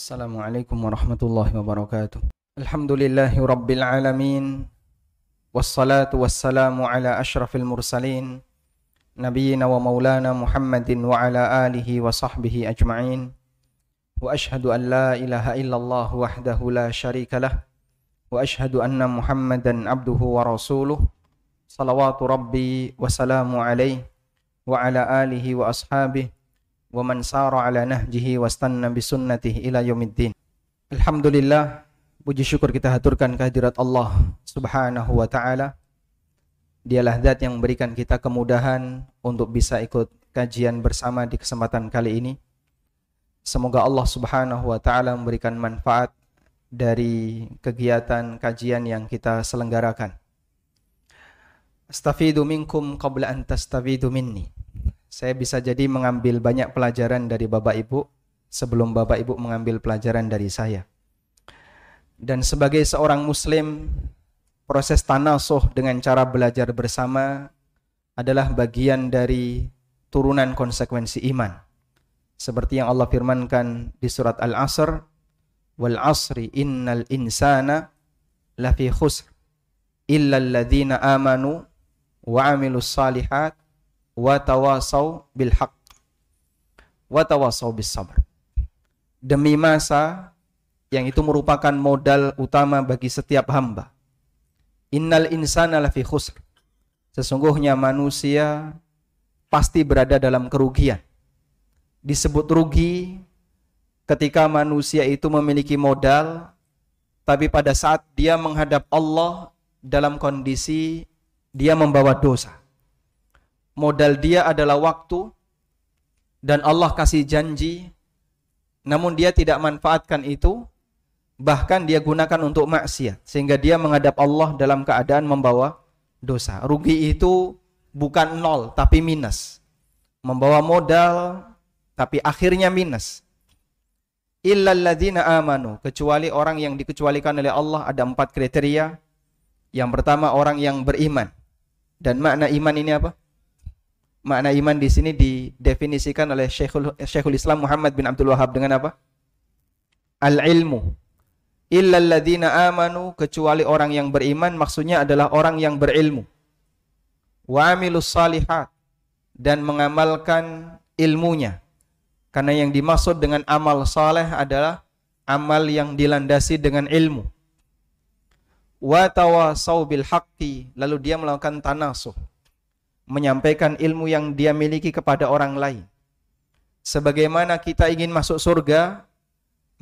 Assalamualaikum warahmatullahi wabarakatuh. Alhamdulillahi rabbil alamin. Wassalatu wassalamu ala ashrafil mursalin. Nabiyyina wa maulana Muhammadin wa ala alihi wa sahbihi ajma'in. Wa ashhadu an la ilaha illallah wahdahu la syarika lah. Wa ashhadu anna Muhammadan abduhu wa rasuluh. Salawatu rabbi wa salamu alaihi wa man sara ala nahjihi wastanna bisunnatihi ila yaumiddin. Alhamdulillah, puji syukur kita haturkan kehadirat Allah Subhanahu wa taala. Dialah zat yang memberikan kita kemudahan untuk bisa ikut kajian bersama di kesempatan kali ini. Semoga Allah Subhanahu wa taala memberikan manfaat dari kegiatan kajian yang kita selenggarakan. Astafidu minkum qabla an tastafidu minni saya bisa jadi mengambil banyak pelajaran dari Bapak Ibu sebelum Bapak Ibu mengambil pelajaran dari saya. Dan sebagai seorang muslim, proses tanasuh dengan cara belajar bersama adalah bagian dari turunan konsekuensi iman. Seperti yang Allah firmankan di surat Al-Asr, "Wal 'asri innal insana lafi khusr illa alladhina amanu wa 'amilus salihat wa tawasau bil haq wa tawasau bis sabr. Demi masa yang itu merupakan modal utama bagi setiap hamba. Innal insana lafi khusr. Sesungguhnya manusia pasti berada dalam kerugian. Disebut rugi ketika manusia itu memiliki modal tapi pada saat dia menghadap Allah dalam kondisi dia membawa dosa modal dia adalah waktu dan Allah kasih janji namun dia tidak manfaatkan itu bahkan dia gunakan untuk maksiat sehingga dia menghadap Allah dalam keadaan membawa dosa. Rugi itu bukan nol tapi minus. Membawa modal tapi akhirnya minus. Illalladzina amanu kecuali orang yang dikecualikan oleh Allah ada empat kriteria. Yang pertama orang yang beriman. Dan makna iman ini apa? Makna iman di sini didefinisikan oleh Syekhul, Syekhul Islam Muhammad bin Abdul Wahab dengan apa? Al-ilmu. Illalladzina amanu kecuali orang yang beriman maksudnya adalah orang yang berilmu. Wa amilus salihat dan mengamalkan ilmunya. Karena yang dimaksud dengan amal saleh adalah amal yang dilandasi dengan ilmu. Wa tawasau bil lalu dia melakukan tanasuh menyampaikan ilmu yang dia miliki kepada orang lain. Sebagaimana kita ingin masuk surga,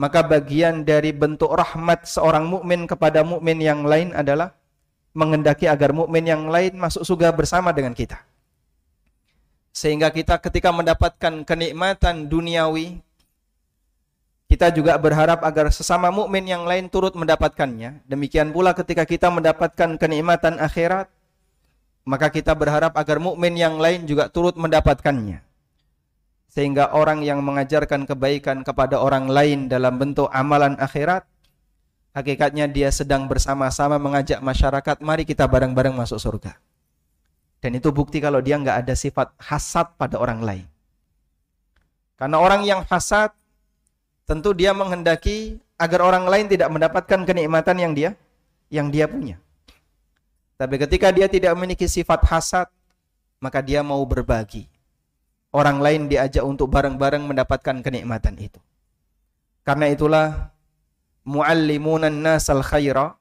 maka bagian dari bentuk rahmat seorang mukmin kepada mukmin yang lain adalah mengendaki agar mukmin yang lain masuk surga bersama dengan kita. Sehingga kita ketika mendapatkan kenikmatan duniawi, kita juga berharap agar sesama mukmin yang lain turut mendapatkannya. Demikian pula ketika kita mendapatkan kenikmatan akhirat, maka kita berharap agar mukmin yang lain juga turut mendapatkannya. Sehingga orang yang mengajarkan kebaikan kepada orang lain dalam bentuk amalan akhirat, hakikatnya dia sedang bersama-sama mengajak masyarakat, mari kita bareng-bareng masuk surga. Dan itu bukti kalau dia nggak ada sifat hasad pada orang lain. Karena orang yang hasad, tentu dia menghendaki agar orang lain tidak mendapatkan kenikmatan yang dia yang dia punya. Tapi ketika dia tidak memiliki sifat hasad, maka dia mau berbagi. Orang lain diajak untuk bareng-bareng mendapatkan kenikmatan itu. Karena itulah muallimunan nasal khaira,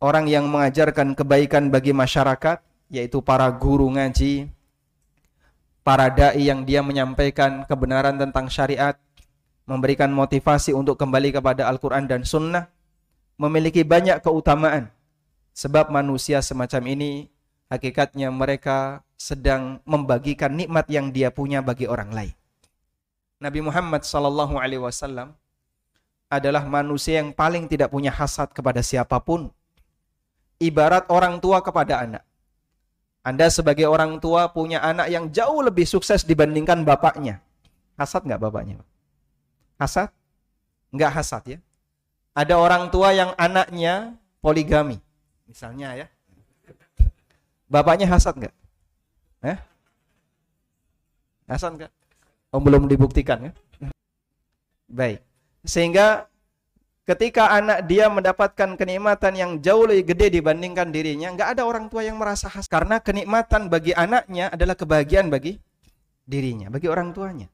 orang yang mengajarkan kebaikan bagi masyarakat, yaitu para guru ngaji, para dai yang dia menyampaikan kebenaran tentang syariat, memberikan motivasi untuk kembali kepada Al-Quran dan Sunnah, memiliki banyak keutamaan Sebab manusia semacam ini hakikatnya mereka sedang membagikan nikmat yang dia punya bagi orang lain. Nabi Muhammad sallallahu alaihi wasallam adalah manusia yang paling tidak punya hasad kepada siapa pun. Ibarat orang tua kepada anak. Anda sebagai orang tua punya anak yang jauh lebih sukses dibandingkan bapaknya. Hasad nggak bapaknya? Hasad? Nggak hasad ya. Ada orang tua yang anaknya poligami. Misalnya ya. Bapaknya hasad nggak? Eh? Hasad nggak? Oh belum dibuktikan ya? Baik. Sehingga ketika anak dia mendapatkan kenikmatan yang jauh lebih gede dibandingkan dirinya, nggak ada orang tua yang merasa khas karena kenikmatan bagi anaknya adalah kebahagiaan bagi dirinya, bagi orang tuanya.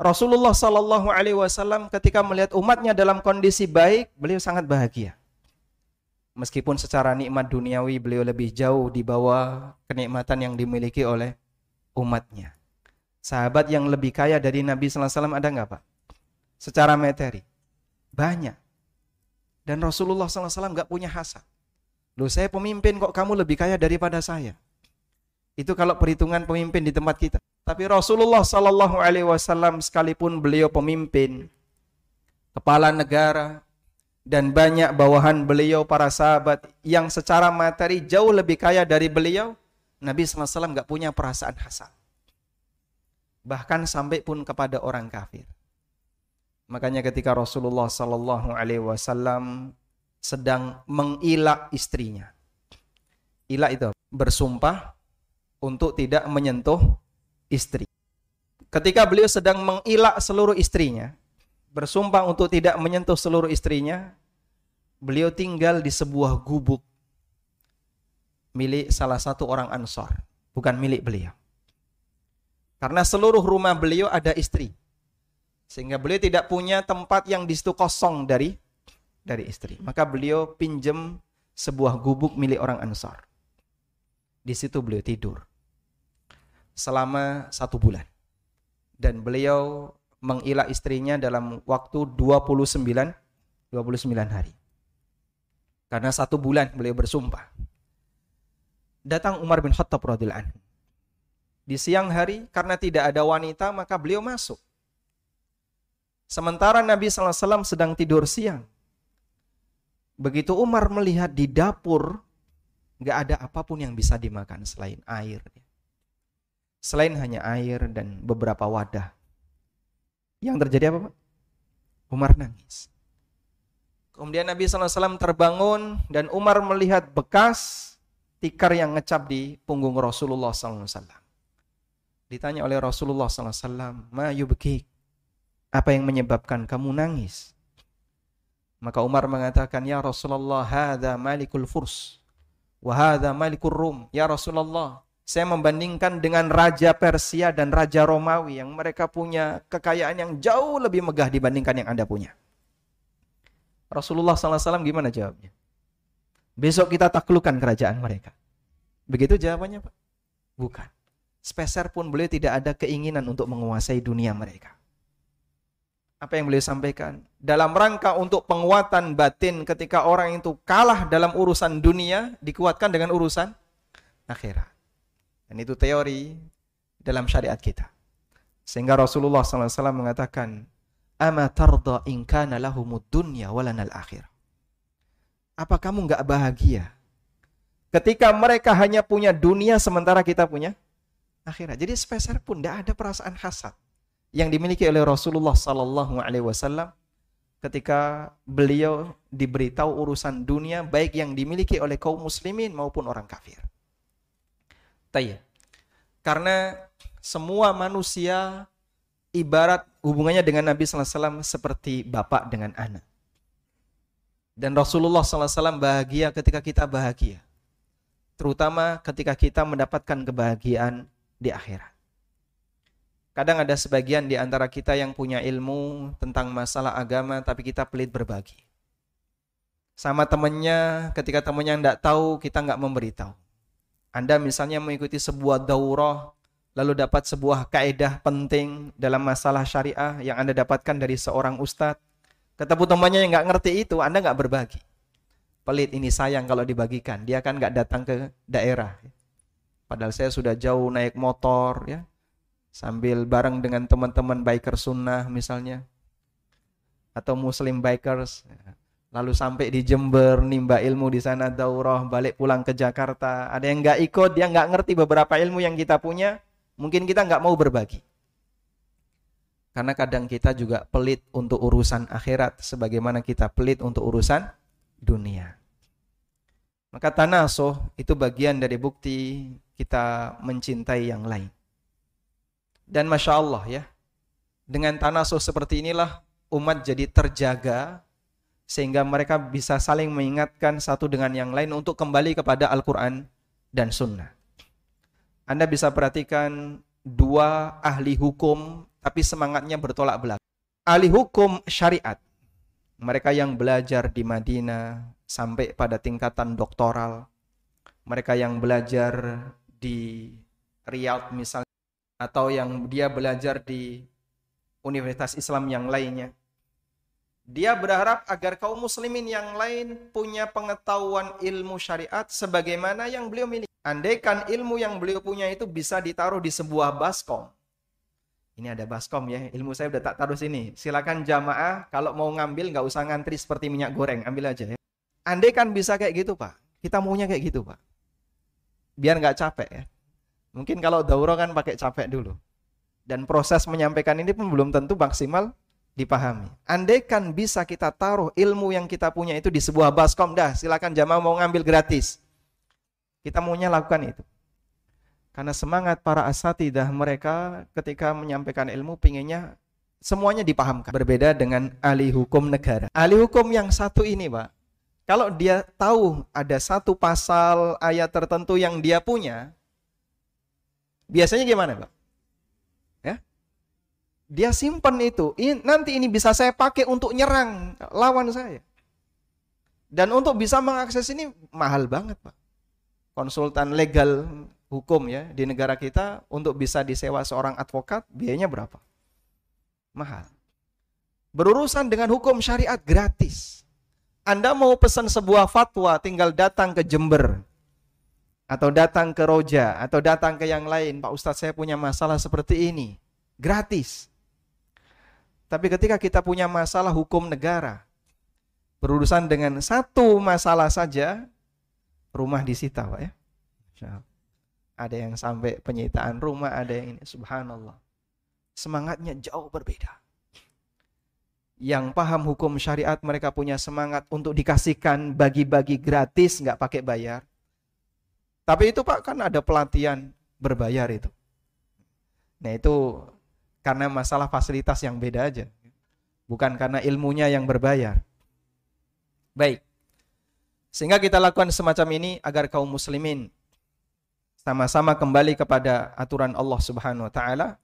Rasulullah Shallallahu Alaihi Wasallam ketika melihat umatnya dalam kondisi baik, beliau sangat bahagia. Meskipun secara nikmat duniawi beliau lebih jauh di bawah kenikmatan yang dimiliki oleh umatnya. Sahabat yang lebih kaya dari Nabi Sallallahu Alaihi Wasallam ada nggak pak? Secara materi banyak. Dan Rasulullah SAW nggak punya hasad. Loh saya pemimpin kok kamu lebih kaya daripada saya. Itu kalau perhitungan pemimpin di tempat kita. Tapi Rasulullah Sallallahu Alaihi Wasallam sekalipun beliau pemimpin, kepala negara, dan banyak bawahan beliau para sahabat yang secara materi jauh lebih kaya dari beliau, Nabi Wasallam nggak punya perasaan hasad. Bahkan sampai pun kepada orang kafir. Makanya ketika Rasulullah Sallallahu Alaihi Wasallam sedang mengilak istrinya, ilak itu bersumpah untuk tidak menyentuh istri. Ketika beliau sedang mengilak seluruh istrinya, bersumpah untuk tidak menyentuh seluruh istrinya, beliau tinggal di sebuah gubuk milik salah satu orang Ansor, bukan milik beliau. Karena seluruh rumah beliau ada istri. Sehingga beliau tidak punya tempat yang di situ kosong dari dari istri. Maka beliau pinjam sebuah gubuk milik orang Ansor. Di situ beliau tidur selama satu bulan. Dan beliau mengilah istrinya dalam waktu 29 29 hari. Karena satu bulan beliau bersumpah. Datang Umar bin Khattab radhiyallahu anhu. Di siang hari karena tidak ada wanita maka beliau masuk. Sementara Nabi SAW sedang tidur siang. Begitu Umar melihat di dapur, nggak ada apa pun yang bisa dimakan selain air selain hanya air dan beberapa wadah. Yang terjadi apa Pak? Umar nangis. Kemudian Nabi SAW terbangun dan Umar melihat bekas tikar yang ngecap di punggung Rasulullah SAW. Ditanya oleh Rasulullah SAW, Ma yubki, apa yang menyebabkan kamu nangis? Maka Umar mengatakan, Ya Rasulullah, hadha malikul furs, wa hadha malikul rum. Ya Rasulullah, saya membandingkan dengan Raja Persia dan Raja Romawi yang mereka punya kekayaan yang jauh lebih megah dibandingkan yang Anda punya. Rasulullah SAW gimana jawabnya? Besok kita taklukkan kerajaan mereka. Begitu jawabannya Pak? Bukan. Speser pun beliau tidak ada keinginan untuk menguasai dunia mereka. Apa yang beliau sampaikan? Dalam rangka untuk penguatan batin ketika orang itu kalah dalam urusan dunia, dikuatkan dengan urusan akhirat. Dan itu teori dalam syariat kita. Sehingga Rasulullah SAW mengatakan, Ama tarda in kana lahumud dunya walanal akhir. Apa kamu nggak bahagia ketika mereka hanya punya dunia sementara kita punya akhirat? Jadi spesial pun tidak ada perasaan hasad yang dimiliki oleh Rasulullah Sallallahu Alaihi Wasallam ketika beliau diberitahu urusan dunia baik yang dimiliki oleh kaum muslimin maupun orang kafir. Tayyib. Karena semua manusia ibarat hubungannya dengan Nabi SAW seperti bapak dengan anak. Dan Rasulullah SAW bahagia ketika kita bahagia. Terutama ketika kita mendapatkan kebahagiaan di akhirat. Kadang ada sebagian di antara kita yang punya ilmu tentang masalah agama tapi kita pelit berbagi. Sama temennya, ketika temennya tidak tahu, kita nggak memberitahu. Anda misalnya mengikuti sebuah daurah lalu dapat sebuah kaedah penting dalam masalah syariah yang Anda dapatkan dari seorang ustadz. Ketemu temannya yang nggak ngerti itu, Anda nggak berbagi. Pelit ini sayang kalau dibagikan. Dia kan nggak datang ke daerah. Padahal saya sudah jauh naik motor ya, sambil bareng dengan teman-teman biker sunnah misalnya, atau muslim bikers lalu sampai di Jember nimba ilmu di sana daurah balik pulang ke Jakarta. Ada yang nggak ikut dia nggak ngerti beberapa ilmu yang kita punya mungkin kita nggak mau berbagi. Karena kadang kita juga pelit untuk urusan akhirat sebagaimana kita pelit untuk urusan dunia. Maka tanasoh itu bagian dari bukti kita mencintai yang lain. Dan masya Allah ya dengan tanasoh seperti inilah umat jadi terjaga sehingga mereka bisa saling mengingatkan satu dengan yang lain untuk kembali kepada Al-Quran dan Sunnah. Anda bisa perhatikan dua ahli hukum tapi semangatnya bertolak belakang. Ahli hukum syariat, mereka yang belajar di Madinah sampai pada tingkatan doktoral, mereka yang belajar di Riyadh misalnya, atau yang dia belajar di universitas Islam yang lainnya, dia berharap agar kaum muslimin yang lain punya pengetahuan ilmu syariat sebagaimana yang beliau miliki. Andaikan ilmu yang beliau punya itu bisa ditaruh di sebuah baskom. Ini ada baskom ya, ilmu saya udah tak taruh sini. Silakan jamaah kalau mau ngambil nggak usah ngantri seperti minyak goreng, ambil aja ya. Andaikan bisa kayak gitu pak, kita maunya kayak gitu pak. Biar nggak capek ya. Mungkin kalau dauro kan pakai capek dulu. Dan proses menyampaikan ini pun belum tentu maksimal dipahami. Andaikan bisa kita taruh ilmu yang kita punya itu di sebuah baskom, dah silakan jamaah mau ngambil gratis. Kita maunya lakukan itu. Karena semangat para asatidah mereka ketika menyampaikan ilmu pinginnya semuanya dipahamkan. Berbeda dengan ahli hukum negara. Ahli hukum yang satu ini Pak, kalau dia tahu ada satu pasal ayat tertentu yang dia punya, biasanya gimana Pak? Dia simpan itu. Nanti ini bisa saya pakai untuk nyerang lawan saya. Dan untuk bisa mengakses ini mahal banget, Pak. Konsultan legal hukum ya di negara kita untuk bisa disewa seorang advokat biayanya berapa? Mahal. Berurusan dengan hukum syariat gratis. Anda mau pesan sebuah fatwa tinggal datang ke Jember atau datang ke Roja atau datang ke yang lain, Pak Ustadz saya punya masalah seperti ini. Gratis. Tapi ketika kita punya masalah hukum negara, berurusan dengan satu masalah saja, rumah disita, Pak ya. Ada yang sampai penyitaan rumah, ada yang ini. Subhanallah. Semangatnya jauh berbeda. Yang paham hukum syariat mereka punya semangat untuk dikasihkan bagi-bagi gratis, nggak pakai bayar. Tapi itu Pak kan ada pelatihan berbayar itu. Nah itu karena masalah fasilitas yang beda aja. Bukan karena ilmunya yang berbayar. Baik. Sehingga kita lakukan semacam ini agar kaum muslimin sama-sama kembali kepada aturan Allah Subhanahu wa taala.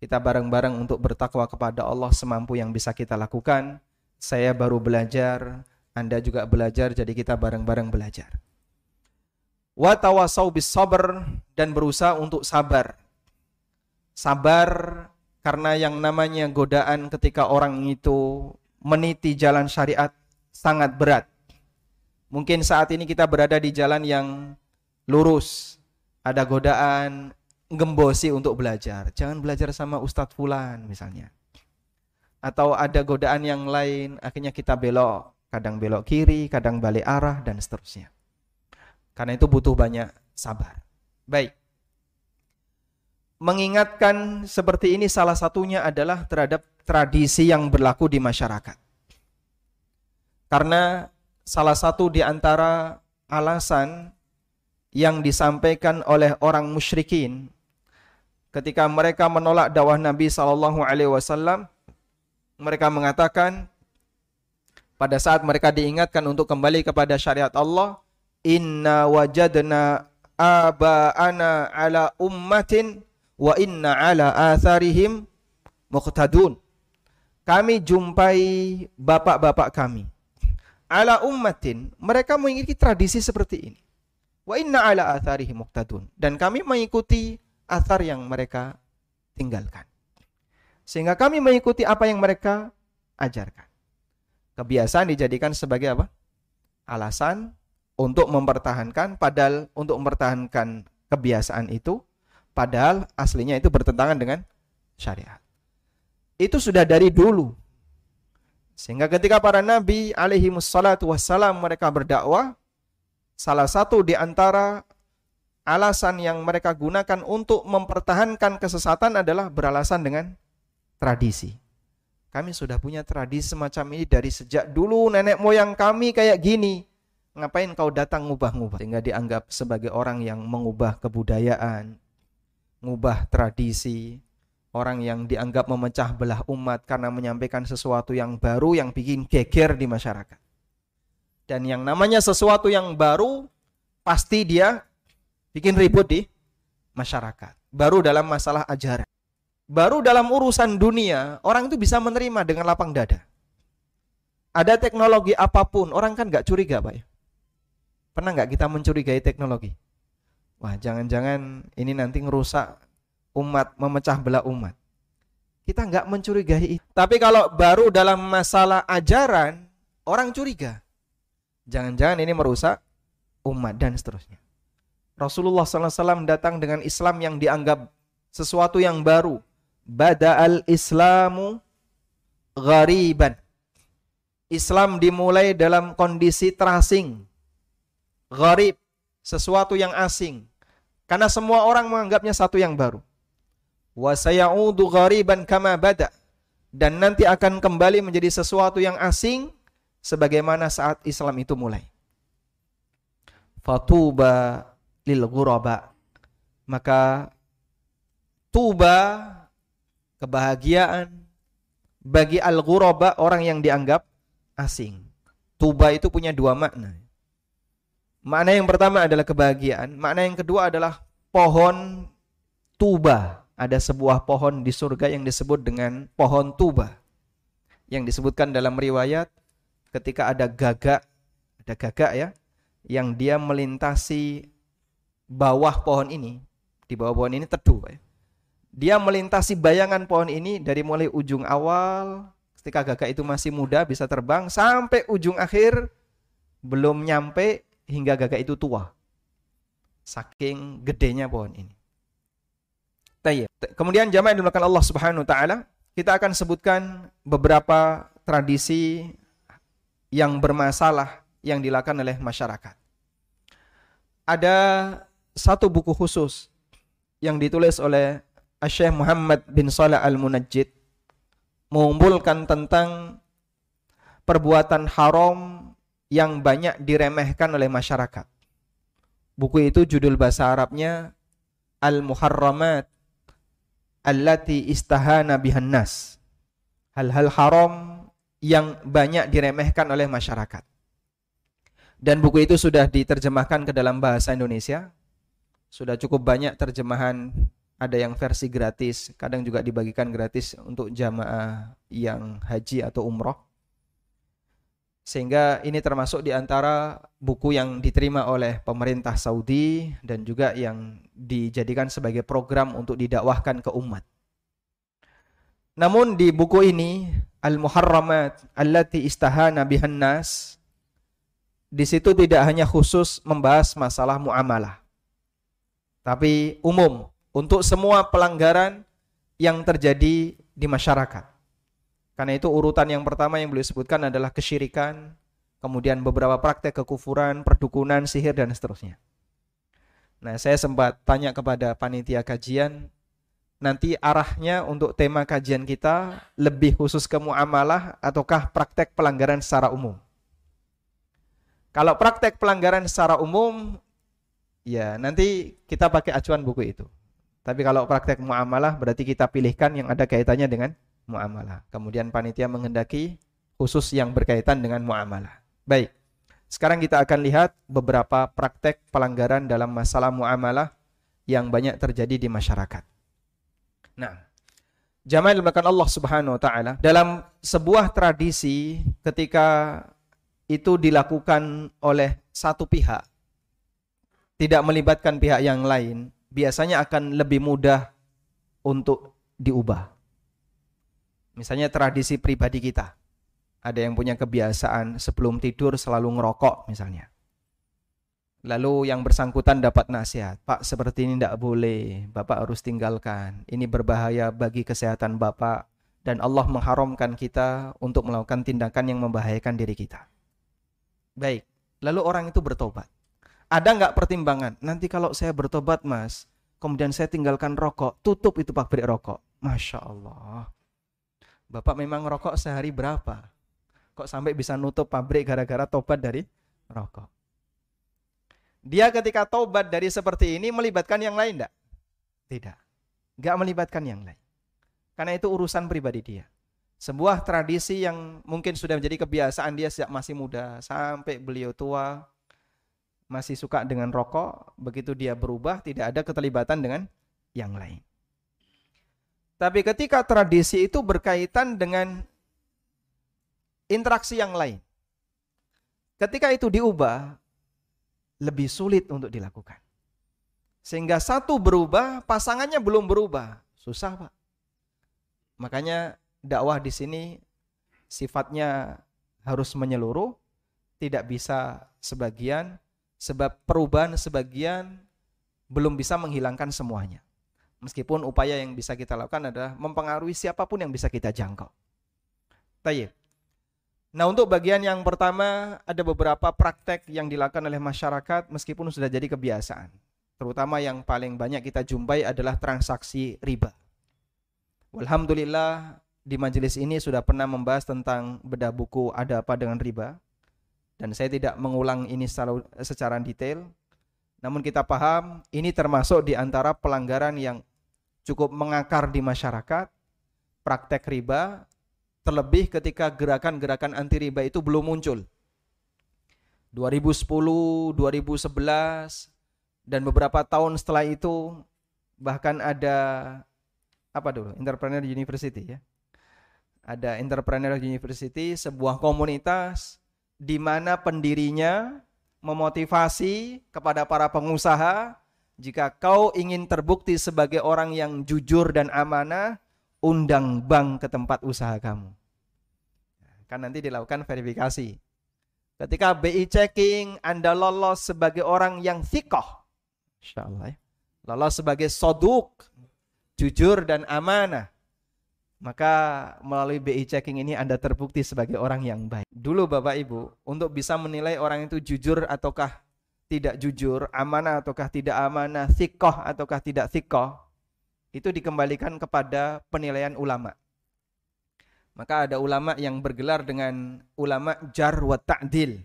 Kita bareng-bareng untuk bertakwa kepada Allah semampu yang bisa kita lakukan. Saya baru belajar, Anda juga belajar, jadi kita bareng-bareng belajar. Wa tawasau bis sabr dan berusaha untuk sabar. Sabar karena yang namanya godaan ketika orang itu meniti jalan syariat sangat berat. Mungkin saat ini kita berada di jalan yang lurus. Ada godaan gembosi untuk belajar. Jangan belajar sama Ustadz Fulan misalnya. Atau ada godaan yang lain, akhirnya kita belok. Kadang belok kiri, kadang balik arah, dan seterusnya. Karena itu butuh banyak sabar. Baik mengingatkan seperti ini salah satunya adalah terhadap tradisi yang berlaku di masyarakat. Karena salah satu di antara alasan yang disampaikan oleh orang musyrikin ketika mereka menolak dakwah Nabi Shallallahu Alaihi Wasallam, mereka mengatakan pada saat mereka diingatkan untuk kembali kepada syariat Allah, Inna wajadna aba'ana ala ummatin wa inna ala atharihim muqtadun. Kami jumpai bapak-bapak kami. Ala ummatin, mereka mengikuti tradisi seperti ini. Wa inna ala atharihim muqtadun. Dan kami mengikuti athar yang mereka tinggalkan. Sehingga kami mengikuti apa yang mereka ajarkan. Kebiasaan dijadikan sebagai apa? Alasan untuk mempertahankan, padahal untuk mempertahankan kebiasaan itu Padahal aslinya itu bertentangan dengan syariat. Itu sudah dari dulu. Sehingga ketika para nabi alaihi wassalatu wassalam mereka berdakwah, salah satu di antara alasan yang mereka gunakan untuk mempertahankan kesesatan adalah beralasan dengan tradisi. Kami sudah punya tradisi semacam ini dari sejak dulu nenek moyang kami kayak gini. Ngapain kau datang ngubah-ngubah? Sehingga dianggap sebagai orang yang mengubah kebudayaan, ngubah tradisi, orang yang dianggap memecah belah umat karena menyampaikan sesuatu yang baru yang bikin geger di masyarakat. Dan yang namanya sesuatu yang baru pasti dia bikin ribut di masyarakat. Baru dalam masalah ajaran. Baru dalam urusan dunia, orang itu bisa menerima dengan lapang dada. Ada teknologi apa pun, orang kan nggak curiga, Pak ya. Pernah nggak kita mencurigai teknologi? Wah, jangan-jangan ini nanti ngerusak umat, memecah belah umat. Kita nggak mencurigai. Tapi kalau baru dalam masalah ajaran, orang curiga. Jangan-jangan ini merusak umat dan seterusnya. Rasulullah SAW datang dengan Islam yang dianggap sesuatu yang baru. Bada al-Islamu ghariban. Islam dimulai dalam kondisi terasing. Gharib, sesuatu yang asing. Karena semua orang menganggapnya satu yang baru wa sayaudu ghariban kama bada dan nanti akan kembali menjadi sesuatu yang asing sebagaimana saat Islam itu mulai. Fatuba lil ghuraba. Maka tuba kebahagiaan bagi al ghuraba orang yang dianggap asing. Tuba itu punya dua makna. Makna yang pertama adalah kebahagiaan, makna yang kedua adalah pohon tuba ada sebuah pohon di surga yang disebut dengan pohon tuba. Yang disebutkan dalam riwayat ketika ada gagak, ada gagak ya, yang dia melintasi bawah pohon ini, di bawah pohon ini teduh ya. Dia melintasi bayangan pohon ini dari mulai ujung awal ketika gagak itu masih muda bisa terbang sampai ujung akhir belum nyampe hingga gagak itu tua. Saking gedenya pohon ini. Kemudian jamaah yang Allah Subhanahu wa taala, kita akan sebutkan beberapa tradisi yang bermasalah yang dilakukan oleh masyarakat. Ada satu buku khusus yang ditulis oleh Syekh Muhammad bin Salah Al-Munajjid mengumpulkan tentang perbuatan haram yang banyak diremehkan oleh masyarakat. Buku itu judul bahasa Arabnya Al-Muharramat allati istahana bihan nas. Hal-hal haram yang banyak diremehkan oleh masyarakat. Dan buku itu sudah diterjemahkan ke dalam bahasa Indonesia. Sudah cukup banyak terjemahan, ada yang versi gratis, kadang juga dibagikan gratis untuk jamaah yang haji atau umroh. Sehingga ini termasuk di antara buku yang diterima oleh pemerintah Saudi dan juga yang dijadikan sebagai program untuk didakwahkan ke umat. Namun di buku ini Al-Muharramat allati istahana bihan nas di situ tidak hanya khusus membahas masalah muamalah. Tapi umum untuk semua pelanggaran yang terjadi di masyarakat. Karena itu urutan yang pertama yang beliau sebutkan adalah kesyirikan, kemudian beberapa praktek kekufuran, perdukunan, sihir dan seterusnya. Nah, saya sempat tanya kepada panitia kajian, nanti arahnya untuk tema kajian kita lebih khusus ke muamalah ataukah praktek pelanggaran secara umum? Kalau praktek pelanggaran secara umum, ya nanti kita pakai acuan buku itu. Tapi kalau praktek muamalah berarti kita pilihkan yang ada kaitannya dengan muamalah. Kemudian panitia menghendaki khusus yang berkaitan dengan muamalah. Baik. Sekarang kita akan lihat beberapa praktek pelanggaran dalam masalah muamalah yang banyak terjadi di masyarakat. Nah, jamaah dimuliakan Allah Subhanahu wa taala, dalam sebuah tradisi ketika itu dilakukan oleh satu pihak tidak melibatkan pihak yang lain, biasanya akan lebih mudah untuk diubah. Misalnya tradisi pribadi kita. Ada yang punya kebiasaan sebelum tidur selalu ngerokok misalnya. Lalu yang bersangkutan dapat nasihat, Pak seperti ini tidak boleh, Bapak harus tinggalkan. Ini berbahaya bagi kesehatan Bapak dan Allah mengharamkan kita untuk melakukan tindakan yang membahayakan diri kita. Baik, lalu orang itu bertobat. Ada nggak pertimbangan? Nanti kalau saya bertobat mas, kemudian saya tinggalkan rokok, tutup itu pabrik rokok. Masya Allah. Bapak memang rokok sehari berapa? Kok sampai bisa nutup pabrik gara-gara tobat dari rokok? Dia ketika tobat dari seperti ini melibatkan yang lain enggak? Tidak. Enggak melibatkan yang lain. Karena itu urusan pribadi dia. Sebuah tradisi yang mungkin sudah menjadi kebiasaan dia sejak masih muda sampai beliau tua masih suka dengan rokok, begitu dia berubah tidak ada keterlibatan dengan yang lain. Tapi ketika tradisi itu berkaitan dengan interaksi yang lain. Ketika itu diubah, lebih sulit untuk dilakukan. Sehingga satu berubah, pasangannya belum berubah. Susah, Pak. Makanya dakwah di sini sifatnya harus menyeluruh, tidak bisa sebagian, sebab perubahan sebagian belum bisa menghilangkan semuanya. Meskipun upaya yang bisa kita lakukan adalah mempengaruhi siapa pun yang bisa kita jangkau. Tayyip. Nah untuk bagian yang pertama ada beberapa praktek yang dilakukan oleh masyarakat meskipun sudah jadi kebiasaan. Terutama yang paling banyak kita jumpai adalah transaksi riba. Alhamdulillah di majelis ini sudah pernah membahas tentang bedah buku ada apa dengan riba. Dan saya tidak mengulang ini secara, secara detail. Namun kita paham ini termasuk di antara pelanggaran yang cukup mengakar di masyarakat. Praktek riba Terlebih ketika gerakan-gerakan anti riba itu belum muncul. 2010, 2011, dan beberapa tahun setelah itu bahkan ada apa dulu entrepreneur university ya ada entrepreneur university sebuah komunitas di mana pendirinya memotivasi kepada para pengusaha jika kau ingin terbukti sebagai orang yang jujur dan amanah undang bank ke tempat usaha kamu. Kan nanti dilakukan verifikasi. Ketika BI checking Anda lolos sebagai orang yang thikoh. Insya Allah ya. Lolos sebagai soduk, jujur dan amanah. Maka melalui BI checking ini Anda terbukti sebagai orang yang baik. Dulu Bapak Ibu, untuk bisa menilai orang itu jujur ataukah tidak jujur, amanah ataukah tidak amanah, thikoh ataukah tidak thikoh, itu dikembalikan kepada penilaian ulama. Maka ada ulama yang bergelar dengan ulama jar wa ta'dil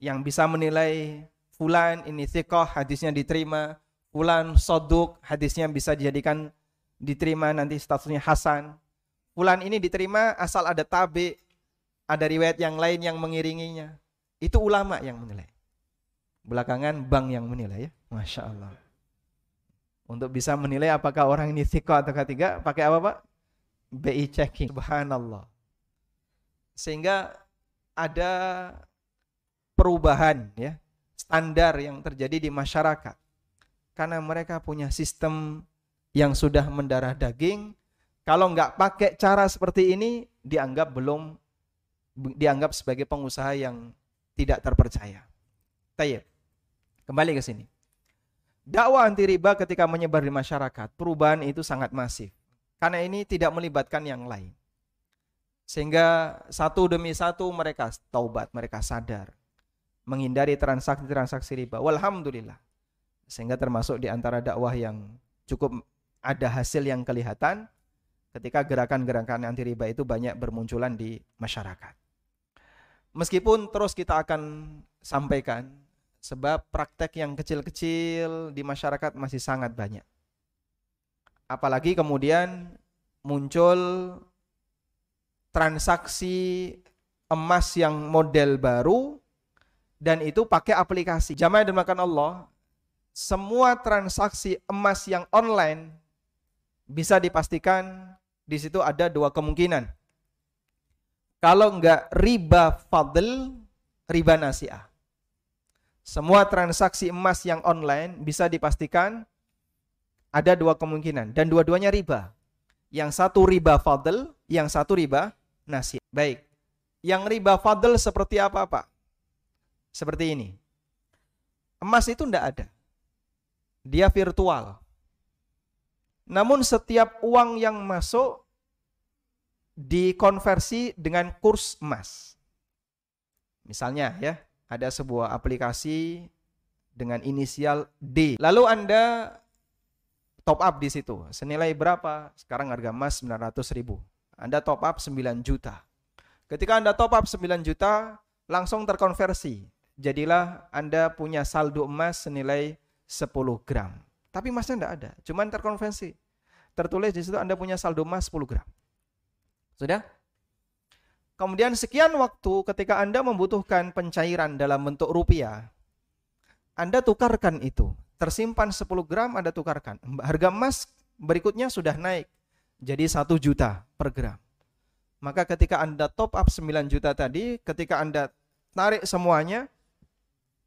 yang bisa menilai fulan ini thiqah hadisnya diterima, fulan soduk hadisnya bisa dijadikan diterima nanti statusnya hasan. Fulan ini diterima asal ada tabi, ada riwayat yang lain yang mengiringinya. Itu ulama yang menilai. Belakangan bank yang menilai ya. Masya Allah. Untuk bisa menilai apakah orang ini thiko atau tidak, pakai apa Pak? BI checking. Subhanallah. Sehingga ada perubahan ya, standar yang terjadi di masyarakat. Karena mereka punya sistem yang sudah mendarah daging, kalau nggak pakai cara seperti ini, dianggap belum dianggap sebagai pengusaha yang tidak terpercaya. Tayyip. Kembali ke sini. Dakwah anti riba ketika menyebar di masyarakat, perubahan itu sangat masif. Karena ini tidak melibatkan yang lain. Sehingga satu demi satu mereka taubat, mereka sadar. Menghindari transaksi-transaksi riba. Walhamdulillah. Sehingga termasuk di antara dakwah yang cukup ada hasil yang kelihatan ketika gerakan-gerakan anti riba itu banyak bermunculan di masyarakat. Meskipun terus kita akan sampaikan Sebab praktek yang kecil-kecil di masyarakat masih sangat banyak. Apalagi kemudian muncul transaksi emas yang model baru dan itu pakai aplikasi. Jamaah dimakan Allah, semua transaksi emas yang online bisa dipastikan di situ ada dua kemungkinan. Kalau enggak riba fadl, riba nasiah. Semua transaksi emas yang online bisa dipastikan ada dua kemungkinan dan dua-duanya riba. Yang satu riba fadl, yang satu riba nasi. Baik. Yang riba fadl seperti apa, Pak? Seperti ini. Emas itu tidak ada. Dia virtual. Namun setiap uang yang masuk dikonversi dengan kurs emas. Misalnya ya, ada sebuah aplikasi dengan inisial D. Lalu Anda top up di situ. Senilai berapa? Sekarang harga emas 900 ribu. Anda top up 9 juta. Ketika Anda top up 9 juta, langsung terkonversi. Jadilah Anda punya saldo emas senilai 10 gram. Tapi emasnya tidak ada, cuman terkonversi. tertulis di situ Anda punya saldo emas 10 gram. Sudah? Kemudian sekian waktu ketika Anda membutuhkan pencairan dalam bentuk rupiah, Anda tukarkan itu. Tersimpan 10 gram Anda tukarkan. Harga emas berikutnya sudah naik jadi 1 juta per gram. Maka ketika Anda top up 9 juta tadi, ketika Anda tarik semuanya,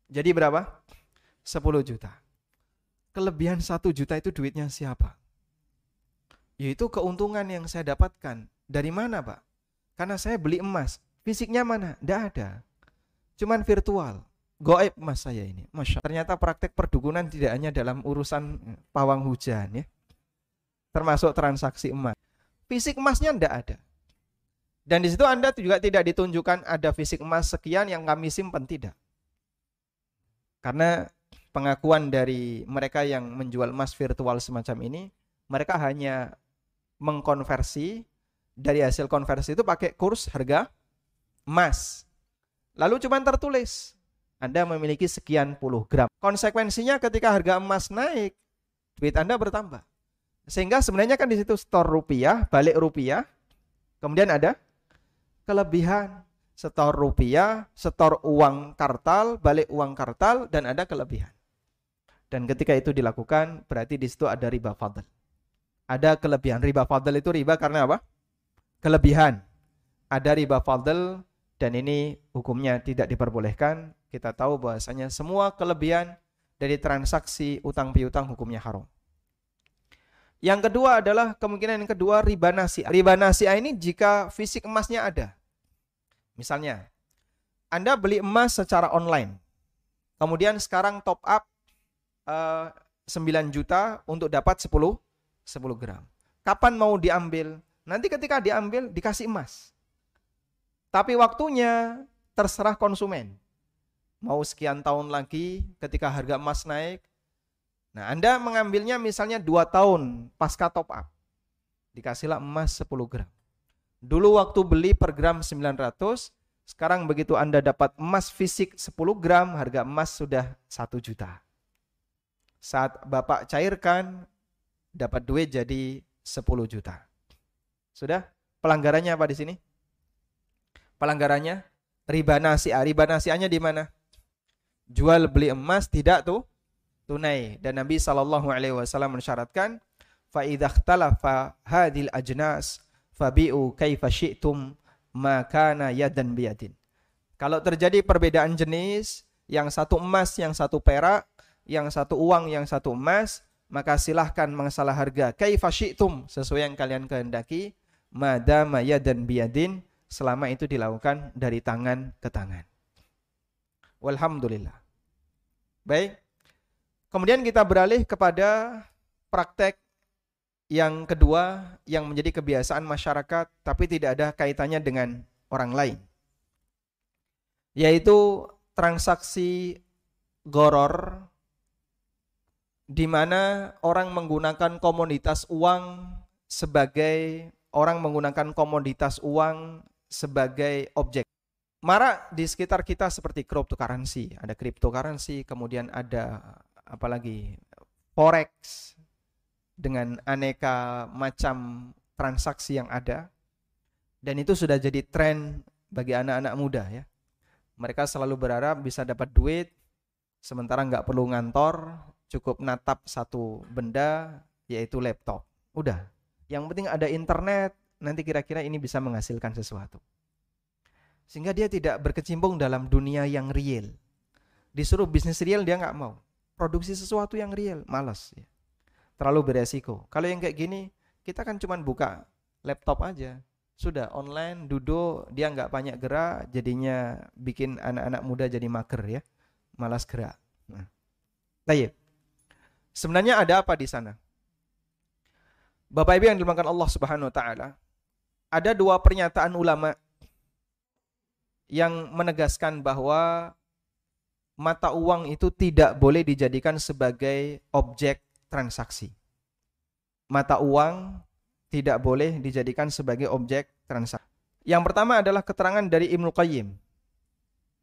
jadi berapa? 10 juta. Kelebihan 1 juta itu duitnya siapa? Yaitu keuntungan yang saya dapatkan. Dari mana Pak? Karena saya beli emas. Fisiknya mana? Tidak ada. Cuman virtual. Goib emas saya ini. Masya Ternyata praktek perdukunan tidak hanya dalam urusan pawang hujan ya. Termasuk transaksi emas. Fisik emasnya tidak ada. Dan di situ Anda juga tidak ditunjukkan ada fisik emas sekian yang kami simpan tidak. Karena pengakuan dari mereka yang menjual emas virtual semacam ini, mereka hanya mengkonversi dari hasil konversi itu pakai kurs harga emas. Lalu cuma tertulis Anda memiliki sekian puluh gram. Konsekuensinya ketika harga emas naik, duit Anda bertambah. Sehingga sebenarnya kan di situ store rupiah, balik rupiah, kemudian ada kelebihan. Setor rupiah, setor uang kartal, balik uang kartal, dan ada kelebihan. Dan ketika itu dilakukan, berarti di situ ada riba fadl. Ada kelebihan. Riba fadl itu riba karena apa? Kelebihan. Ada riba fadl dan ini hukumnya tidak diperbolehkan. Kita tahu bahwasanya semua kelebihan dari transaksi utang piutang hukumnya haram. Yang kedua adalah kemungkinan yang kedua riba nasi. Riba nasi ini jika fisik emasnya ada. Misalnya, Anda beli emas secara online. Kemudian sekarang top up uh, eh, 9 juta untuk dapat 10 10 gram. Kapan mau diambil? Nanti ketika diambil dikasih emas. Tapi waktunya terserah konsumen. Mau sekian tahun lagi ketika harga emas naik. Nah Anda mengambilnya misalnya 2 tahun pasca top up. Dikasihlah emas 10 gram. Dulu waktu beli per gram 900, sekarang begitu Anda dapat emas fisik 10 gram, harga emas sudah 1 juta. Saat Bapak cairkan, dapat duit jadi 10 juta. Sudah? Pelanggarannya apa di sini? Pelanggarannya riba nasi'ah. Riba nasi'ahnya di mana? Jual beli emas tidak tuh tunai dan Nabi sallallahu alaihi wasallam mensyaratkan fa idza ikhtalafa ajnas fabi'u kaifa syi'tum ma kana yadan biyadin. Kalau terjadi perbedaan jenis, yang satu emas, yang satu perak, yang satu uang, yang satu emas, maka silahkan mengasalah harga kaifa sesuai yang kalian kehendaki madama yadan biyadin selama itu dilakukan dari tangan ke tangan. Walhamdulillah. Baik. Kemudian kita beralih kepada praktek yang kedua yang menjadi kebiasaan masyarakat tapi tidak ada kaitannya dengan orang lain. Yaitu transaksi goror di mana orang menggunakan komoditas uang sebagai orang menggunakan komoditas uang sebagai objek. Marak di sekitar kita seperti cryptocurrency, ada cryptocurrency, kemudian ada apalagi forex dengan aneka macam transaksi yang ada. Dan itu sudah jadi tren bagi anak-anak muda ya. Mereka selalu berharap bisa dapat duit sementara nggak perlu ngantor, cukup natap satu benda yaitu laptop. Udah, yang penting ada internet, nanti kira-kira ini bisa menghasilkan sesuatu. Sehingga dia tidak berkecimpung dalam dunia yang real. Disuruh bisnis real dia nggak mau. Produksi sesuatu yang real, malas. Ya. Terlalu beresiko. Kalau yang kayak gini, kita kan cuma buka laptop aja. Sudah online, duduk, dia nggak banyak gerak, jadinya bikin anak-anak muda jadi mager ya. Malas gerak. Nah. Sebenarnya ada apa di sana? Bapak Ibu yang dimakan Allah Subhanahu wa taala, ada dua pernyataan ulama yang menegaskan bahwa mata uang itu tidak boleh dijadikan sebagai objek transaksi. Mata uang tidak boleh dijadikan sebagai objek transaksi. Yang pertama adalah keterangan dari Ibnu Qayyim.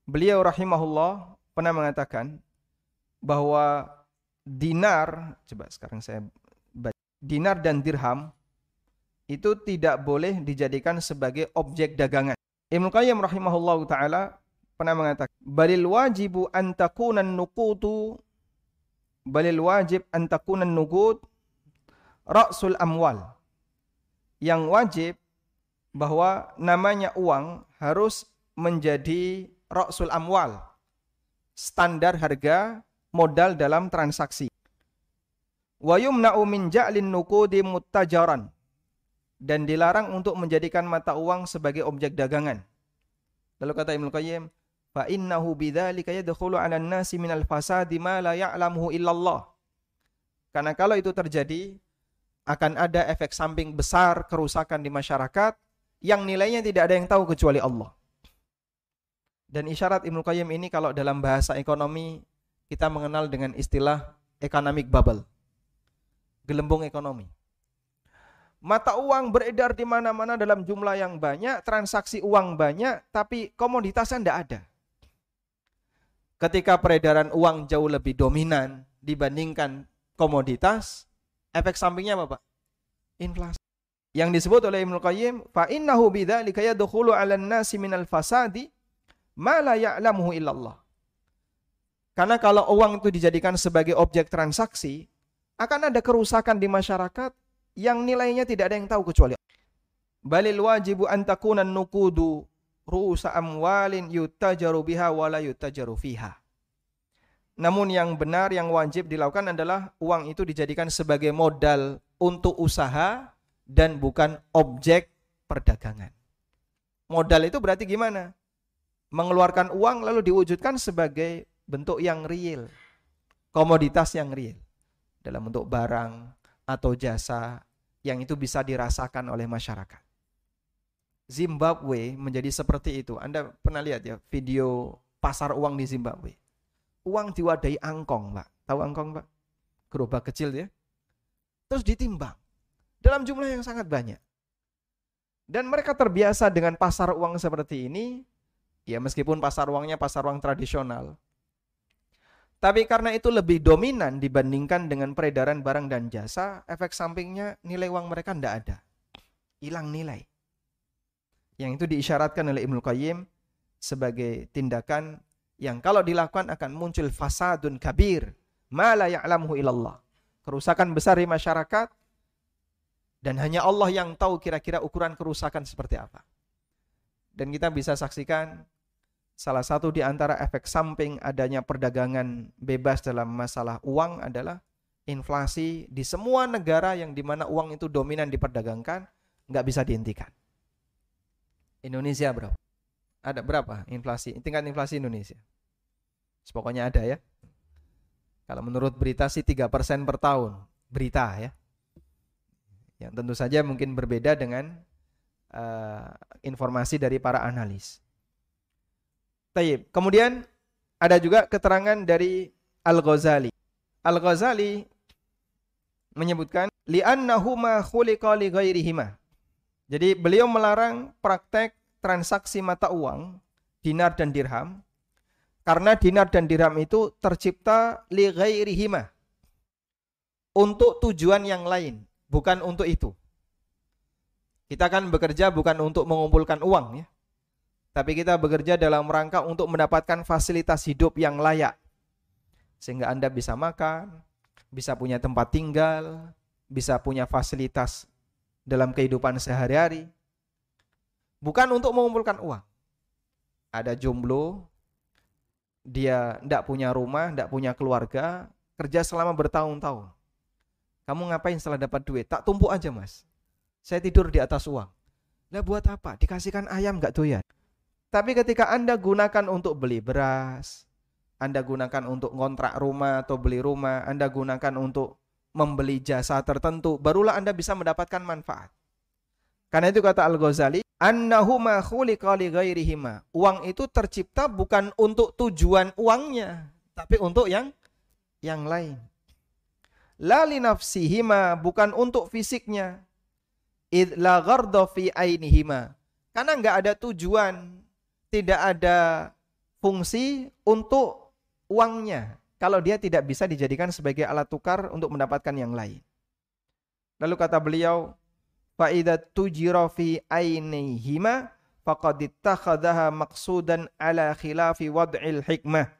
Beliau rahimahullah pernah mengatakan bahwa dinar, coba sekarang saya dinar dan dirham itu tidak boleh dijadikan sebagai objek dagangan. Ibnu Qayyim rahimahullahu taala pernah mengatakan, "Balil wajibu an takuna nuqutu balil wajib an takuna nuqud ra'sul amwal." Yang wajib bahwa namanya uang harus menjadi ra'sul amwal, standar harga modal dalam transaksi. Wa yumna'u min ja'lin nuqudi muttajaran dan dilarang untuk menjadikan mata uang sebagai objek dagangan. Lalu kata Ibnu Qayyim, fa innahu bidzalika yadkhulu 'ala an-nasi minal fasadi ma la ya'lamuhu illallah. Karena kalau itu terjadi akan ada efek samping besar kerusakan di masyarakat yang nilainya tidak ada yang tahu kecuali Allah. Dan isyarat Ibnu Qayyim ini kalau dalam bahasa ekonomi kita mengenal dengan istilah economic bubble. Gelembung ekonomi. Mata uang beredar di mana-mana dalam jumlah yang banyak, transaksi uang banyak, tapi komoditasnya tidak ada. Ketika peredaran uang jauh lebih dominan dibandingkan komoditas, efek sampingnya apa, Pak? Inflasi. Yang disebut oleh Ibnu Qayyim, fa innahu bidzalika yadkhulu 'alan nasi minal fasadi ma la ya'lamuhu illallah. Karena kalau uang itu dijadikan sebagai objek transaksi, akan ada kerusakan di masyarakat yang nilainya tidak ada yang tahu kecuali Balil wajibu an takuna nukudu ru'usa amwalin yutajaru biha wala yutajaru fiha. Namun yang benar yang wajib dilakukan adalah uang itu dijadikan sebagai modal untuk usaha dan bukan objek perdagangan. Modal itu berarti gimana? Mengeluarkan uang lalu diwujudkan sebagai bentuk yang real. Komoditas yang real. Dalam bentuk barang atau jasa yang itu bisa dirasakan oleh masyarakat. Zimbabwe menjadi seperti itu. Anda pernah lihat ya video pasar uang di Zimbabwe. Uang diwadahi angkong, Pak. Tahu angkong, Pak? Gerobak kecil ya. Terus ditimbang. Dalam jumlah yang sangat banyak. Dan mereka terbiasa dengan pasar uang seperti ini. Ya meskipun pasar uangnya pasar uang tradisional. Tapi karena itu lebih dominan dibandingkan dengan peredaran barang dan jasa, efek sampingnya nilai uang mereka tidak ada. Hilang nilai. Yang itu diisyaratkan oleh Ibnu Qayyim sebagai tindakan yang kalau dilakukan akan muncul fasadun kabir, mala ya'lamuhu ilallah. Kerusakan besar di masyarakat dan hanya Allah yang tahu kira-kira ukuran kerusakan seperti apa. Dan kita bisa saksikan salah satu di antara efek samping adanya perdagangan bebas dalam masalah uang adalah inflasi di semua negara yang di mana uang itu dominan diperdagangkan nggak bisa dihentikan. Indonesia berapa? Ada berapa inflasi? Tingkat inflasi Indonesia. Pokoknya ada ya. Kalau menurut berita sih 3% per tahun. Berita ya. Yang tentu saja mungkin berbeda dengan uh, informasi dari para analis. Taib. Kemudian ada juga keterangan dari Al-Ghazali. Al-Ghazali menyebutkan li'annahuma khuliqa li ghairihima. Jadi beliau melarang praktek transaksi mata uang, dinar dan dirham, karena dinar dan dirham itu tercipta li ghairihima. Untuk tujuan yang lain, bukan untuk itu. Kita kan bekerja bukan untuk mengumpulkan uang ya. Tapi kita bekerja dalam rangka untuk mendapatkan fasilitas hidup yang layak. Sehingga Anda bisa makan, bisa punya tempat tinggal, bisa punya fasilitas dalam kehidupan sehari-hari. Bukan untuk mengumpulkan uang. Ada jomblo, dia tidak punya rumah, tidak punya keluarga, kerja selama bertahun-tahun. Kamu ngapain setelah dapat duit? Tak tumpuk aja mas. Saya tidur di atas uang. Lah buat apa? Dikasihkan ayam gak doyan. Tapi ketika Anda gunakan untuk beli beras, Anda gunakan untuk ngontrak rumah atau beli rumah, Anda gunakan untuk membeli jasa tertentu, barulah Anda bisa mendapatkan manfaat. Karena itu kata Al-Ghazali, annahuma khuliqa li ghairihima. Uang itu tercipta bukan untuk tujuan uangnya, tapi untuk yang yang lain. La li nafsihima, bukan untuk fisiknya. Id la fi ainihima. Karena enggak ada tujuan, tidak ada fungsi untuk uangnya kalau dia tidak bisa dijadikan sebagai alat tukar untuk mendapatkan yang lain. Lalu kata beliau, fa idza tujira fi ainihima faqad ittakhadhaha maqsudan ala khilafi wad'il hikmah.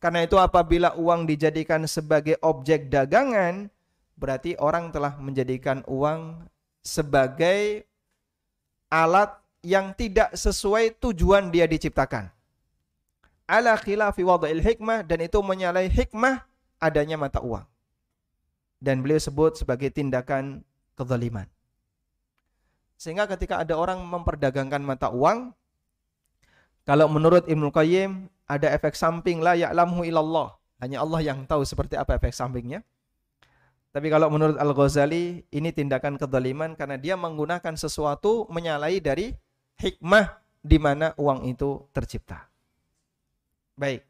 Karena itu apabila uang dijadikan sebagai objek dagangan, berarti orang telah menjadikan uang sebagai alat yang tidak sesuai tujuan dia diciptakan. Ala khilafi wad'il hikmah dan itu menyalahi hikmah adanya mata uang. Dan beliau sebut sebagai tindakan kezaliman. Sehingga ketika ada orang memperdagangkan mata uang, kalau menurut Ibnu Qayyim ada efek samping la ya'lamu ilallah. Hanya Allah yang tahu seperti apa efek sampingnya. Tapi kalau menurut Al-Ghazali ini tindakan kezaliman karena dia menggunakan sesuatu menyalahi dari hikmah di mana uang itu tercipta. Baik.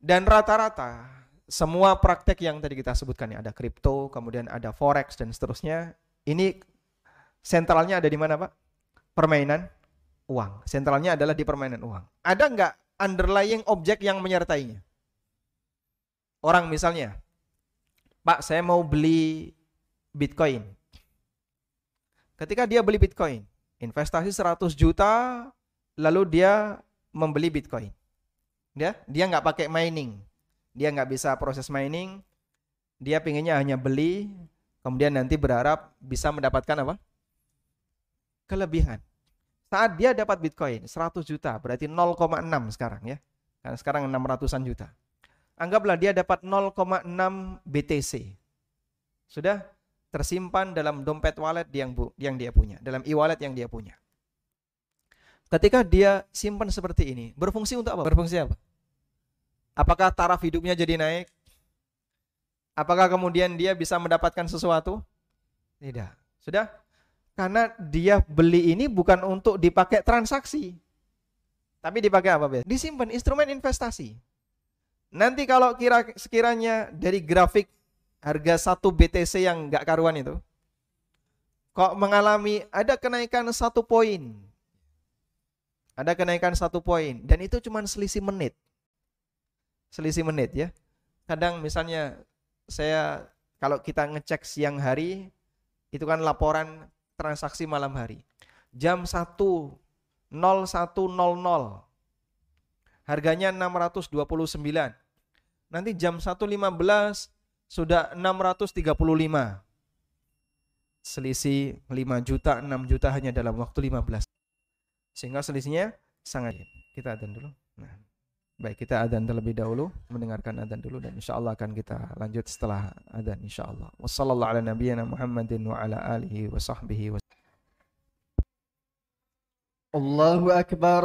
Dan rata-rata semua praktek yang tadi kita sebutkan ya, ada kripto, kemudian ada forex dan seterusnya, ini Sentralnya ada di mana Pak? Permainan uang. Sentralnya adalah di permainan uang. Ada nggak underlying objek yang menyertainya? Orang misalnya, Pak saya mau beli Bitcoin. Ketika dia beli Bitcoin, investasi 100 juta, lalu dia membeli Bitcoin. Ya, dia nggak pakai mining, dia nggak bisa proses mining, dia pinginnya hanya beli, kemudian nanti berharap bisa mendapatkan apa? kelebihan. Saat dia dapat Bitcoin 100 juta, berarti 0,6 sekarang ya. Karena sekarang 600-an juta. Anggaplah dia dapat 0,6 BTC. Sudah tersimpan dalam dompet wallet yang bu, yang dia punya, dalam e-wallet yang dia punya. Ketika dia simpan seperti ini, berfungsi untuk apa? Berfungsi apa? Apakah taraf hidupnya jadi naik? Apakah kemudian dia bisa mendapatkan sesuatu? Tidak. Sudah? Karena dia beli ini bukan untuk dipakai transaksi. Tapi dipakai apa? Disimpan instrumen investasi. Nanti kalau kira sekiranya dari grafik harga satu BTC yang nggak karuan itu, kok mengalami ada kenaikan satu poin, ada kenaikan satu poin, dan itu cuma selisih menit, selisih menit ya. Kadang misalnya saya kalau kita ngecek siang hari, itu kan laporan transaksi malam hari. Jam 1.01.00 harganya 629. Nanti jam 1.15 sudah 635. Selisih 5 juta, 6 juta hanya dalam waktu 15. Sehingga selisihnya sangat. Kita adzan dulu. Nah. Baik, kita adzan terlebih dahulu, mendengarkan adzan dulu dan insya Allah akan kita lanjut setelah adzan insya Allah. Wassallallahu ala nabiyyina Muhammadin wa ala alihi wa sahbihi wa Allahu akbar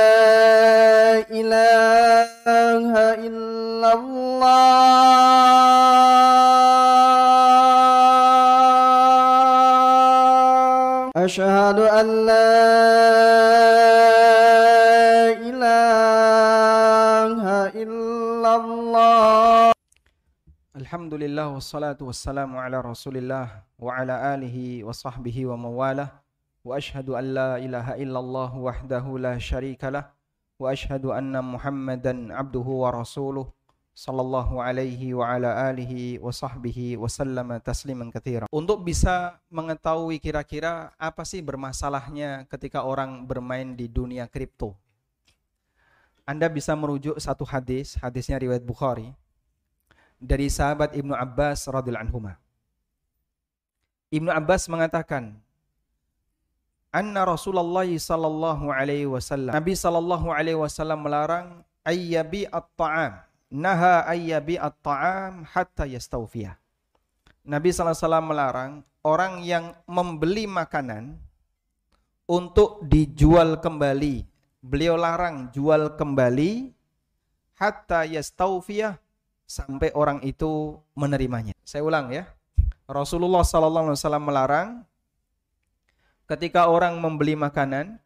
أشهد أن لا إله إلا الله. الحمد لله والصلاة والسلام على رسول الله وعلى آله وصحبه ومواله وأشهد أن لا إله إلا الله وحده لا شريك له وأشهد أن محمدا عبده ورسوله. sallallahu alaihi wa ala alihi wa sahbihi wa sallama tasliman katsira. Untuk bisa mengetahui kira-kira apa sih bermasalahnya ketika orang bermain di dunia kripto. Anda bisa merujuk satu hadis, hadisnya riwayat Bukhari dari sahabat Ibnu Abbas radhiyallahu anhuma. Ibnu Abbas mengatakan, "Anna Rasulullah sallallahu alaihi wasallam, Nabi sallallahu alaihi wasallam melarang ayyabi at-ta'am." Naha ayyabi at-ta'am hatta yastawfiyah Nabi wasallam melarang orang yang membeli makanan untuk dijual kembali. Beliau larang jual kembali hatta yastawfiyah sampai orang itu menerimanya. Saya ulang ya. Rasulullah wasallam melarang ketika orang membeli makanan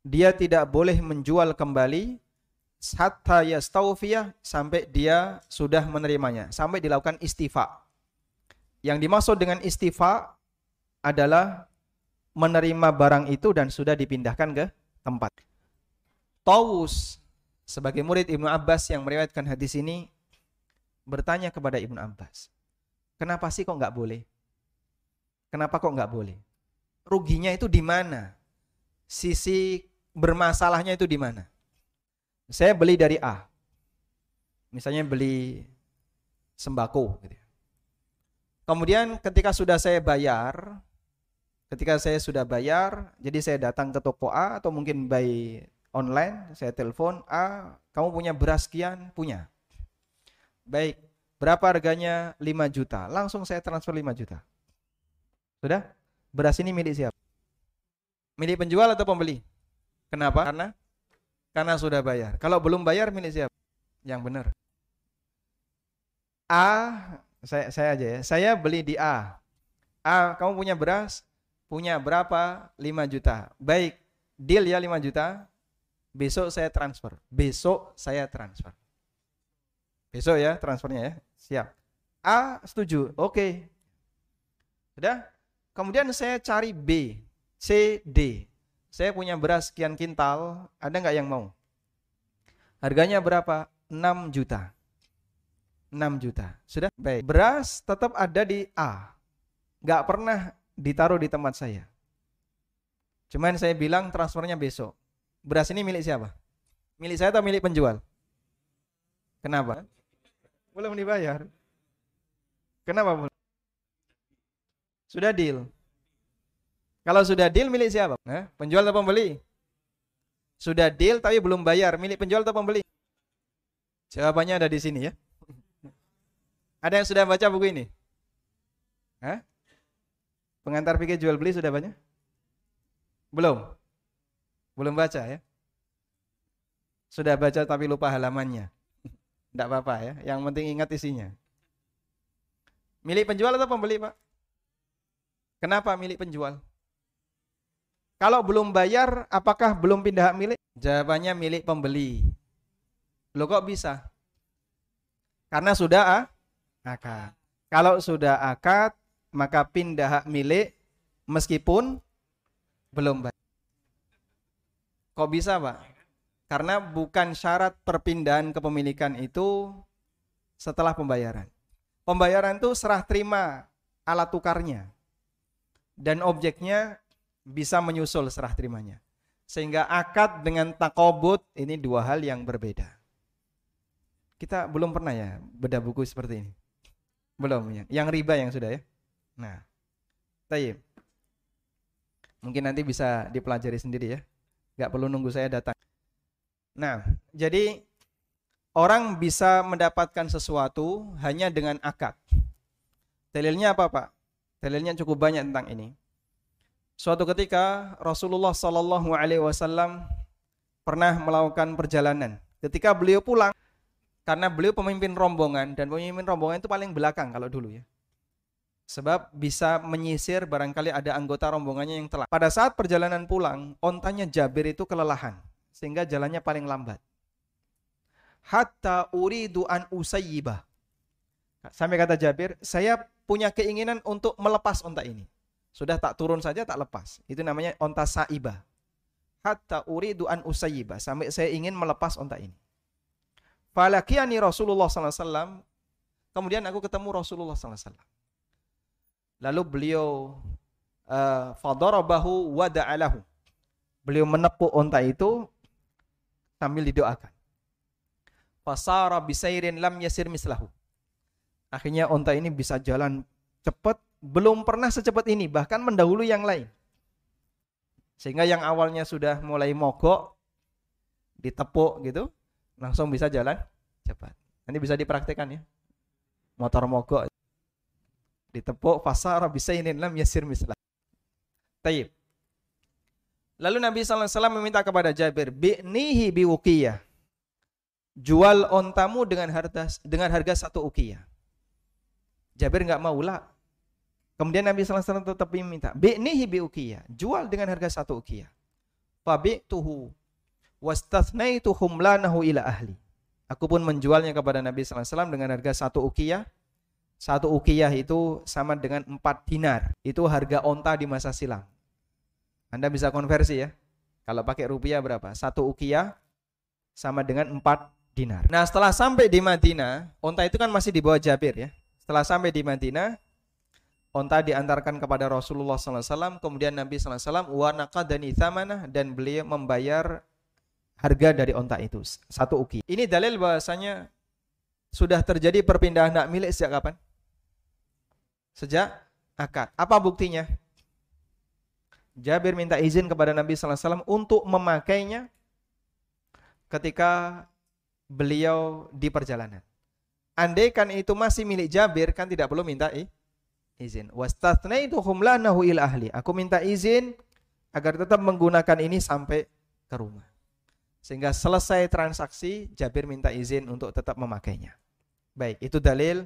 dia tidak boleh menjual kembali hatta yastawfiyah sampai dia sudah menerimanya, sampai dilakukan istifa. Yang dimaksud dengan istifa adalah menerima barang itu dan sudah dipindahkan ke tempat. Tawus sebagai murid Ibnu Abbas yang meriwayatkan hadis ini bertanya kepada Ibnu Abbas, kenapa sih kok nggak boleh? Kenapa kok nggak boleh? Ruginya itu di mana? Sisi bermasalahnya itu di mana? Saya beli dari A, misalnya beli sembako, gitu. Ya. Kemudian ketika sudah saya bayar, ketika saya sudah bayar, jadi saya datang ke toko A atau mungkin by online, saya telepon A, kamu punya beras sekian? Punya. Baik, berapa harganya? 5 juta. Langsung saya transfer 5 juta. Sudah? Beras ini milik siapa? Milik penjual atau pembeli? Kenapa? Karena karena sudah bayar. Kalau belum bayar milik siapa? Yang benar. A saya saya aja ya. Saya beli di A. A, kamu punya beras? Punya berapa? 5 juta. Baik, deal ya 5 juta. Besok saya transfer. Besok saya transfer. Besok ya transfernya ya. Siap. A setuju. Oke. Okay. Sudah? Kemudian saya cari B, C, D. Saya punya beras sekian kintal, ada nggak yang mau? Harganya berapa? 6 juta. 6 juta. Sudah? Baik. Beras tetap ada di A. Nggak pernah ditaruh di tempat saya. Cuman saya bilang transfernya besok. Beras ini milik siapa? Milik saya atau milik penjual? Kenapa? Belum dibayar. Kenapa? Sudah deal. Kalau sudah deal milik siapa? Eh, penjual atau pembeli? Sudah deal tapi belum bayar, milik penjual atau pembeli? Jawabannya ada di sini ya. Ada yang sudah baca buku ini? Hah? Pengantar pikir jual beli sudah banyak? Belum? Belum baca ya? Sudah baca tapi lupa halamannya. Tidak apa-apa ya, yang penting ingat isinya. Milik penjual atau pembeli pak? Kenapa milik penjual? Kalau belum bayar, apakah belum pindah hak milik? Jawabannya milik pembeli. Lo kok bisa? Karena sudah ah, akad. Kalau sudah akad, maka pindah hak milik meskipun belum bayar. Kok bisa, Pak? Karena bukan syarat perpindahan kepemilikan itu setelah pembayaran. Pembayaran itu serah terima alat tukarnya. Dan objeknya bisa menyusul serah terimanya. Sehingga akad dengan takobut ini dua hal yang berbeda. Kita belum pernah ya beda buku seperti ini. Belum ya. Yang riba yang sudah ya. Nah. Tayyib. Mungkin nanti bisa dipelajari sendiri ya. Gak perlu nunggu saya datang. Nah, jadi orang bisa mendapatkan sesuatu hanya dengan akad. Dalilnya apa, Pak? Dalilnya cukup banyak tentang ini. Suatu ketika Rasulullah Shallallahu Alaihi Wasallam pernah melakukan perjalanan. Ketika beliau pulang, karena beliau pemimpin rombongan dan pemimpin rombongan itu paling belakang kalau dulu ya. Sebab bisa menyisir barangkali ada anggota rombongannya yang telat. Pada saat perjalanan pulang, ontanya Jabir itu kelelahan sehingga jalannya paling lambat. Hatta uridu an usayyibah. Sampai kata Jabir, saya punya keinginan untuk melepas onta ini. Sudah tak turun saja tak lepas. Itu namanya onta saibah. Hatta uridu an usayyibah. Sampai saya ingin melepas onta ini. Falakiani Rasulullah SAW. Kemudian aku ketemu Rasulullah SAW. Lalu beliau uh, fadarabahu wa da'alahu. Beliau menepuk onta itu sambil didoakan. Fasara bisairin lam yasir mislahu. Akhirnya onta ini bisa jalan cepat, belum pernah secepat ini, bahkan mendahului yang lain. Sehingga yang awalnya sudah mulai mogok, ditepuk gitu, langsung bisa jalan cepat. Nanti bisa dipraktekkan ya. Motor mogok ditepuk fasara bisainin lam yasir mislah. Taib. Lalu Nabi SAW meminta kepada Jabir, bi'nihi biwukiyah. Jual ontamu dengan harga dengan harga satu ukiyah. Jabir nggak mau lah. Kemudian Nabi SAW tetap minta, bi'nihi bi ukiyah, jual dengan harga satu ukiyah. Fabi'tuhu wastathnaitu humlanahu ila ahli. Aku pun menjualnya kepada Nabi SAW dengan harga satu ukiyah. Satu ukiyah itu sama dengan empat dinar. Itu harga onta di masa silam. Anda bisa konversi ya. Kalau pakai rupiah berapa? Satu ukiyah sama dengan empat dinar. Nah setelah sampai di Madinah, onta itu kan masih di bawah Jabir ya. Setelah sampai di Madinah, onta diantarkan kepada Rasulullah SAW, kemudian Nabi SAW wanaka dan ithamanah dan beliau membayar harga dari onta itu satu uki. Ini dalil bahasanya sudah terjadi perpindahan hak milik sejak kapan? Sejak akad. Apa buktinya? Jabir minta izin kepada Nabi SAW untuk memakainya ketika beliau di perjalanan. Andai kan itu masih milik Jabir kan tidak perlu minta izin. Wastathnaytuhum lanahu ila ahli. Aku minta izin agar tetap menggunakan ini sampai ke rumah. Sehingga selesai transaksi Jabir minta izin untuk tetap memakainya. Baik, itu dalil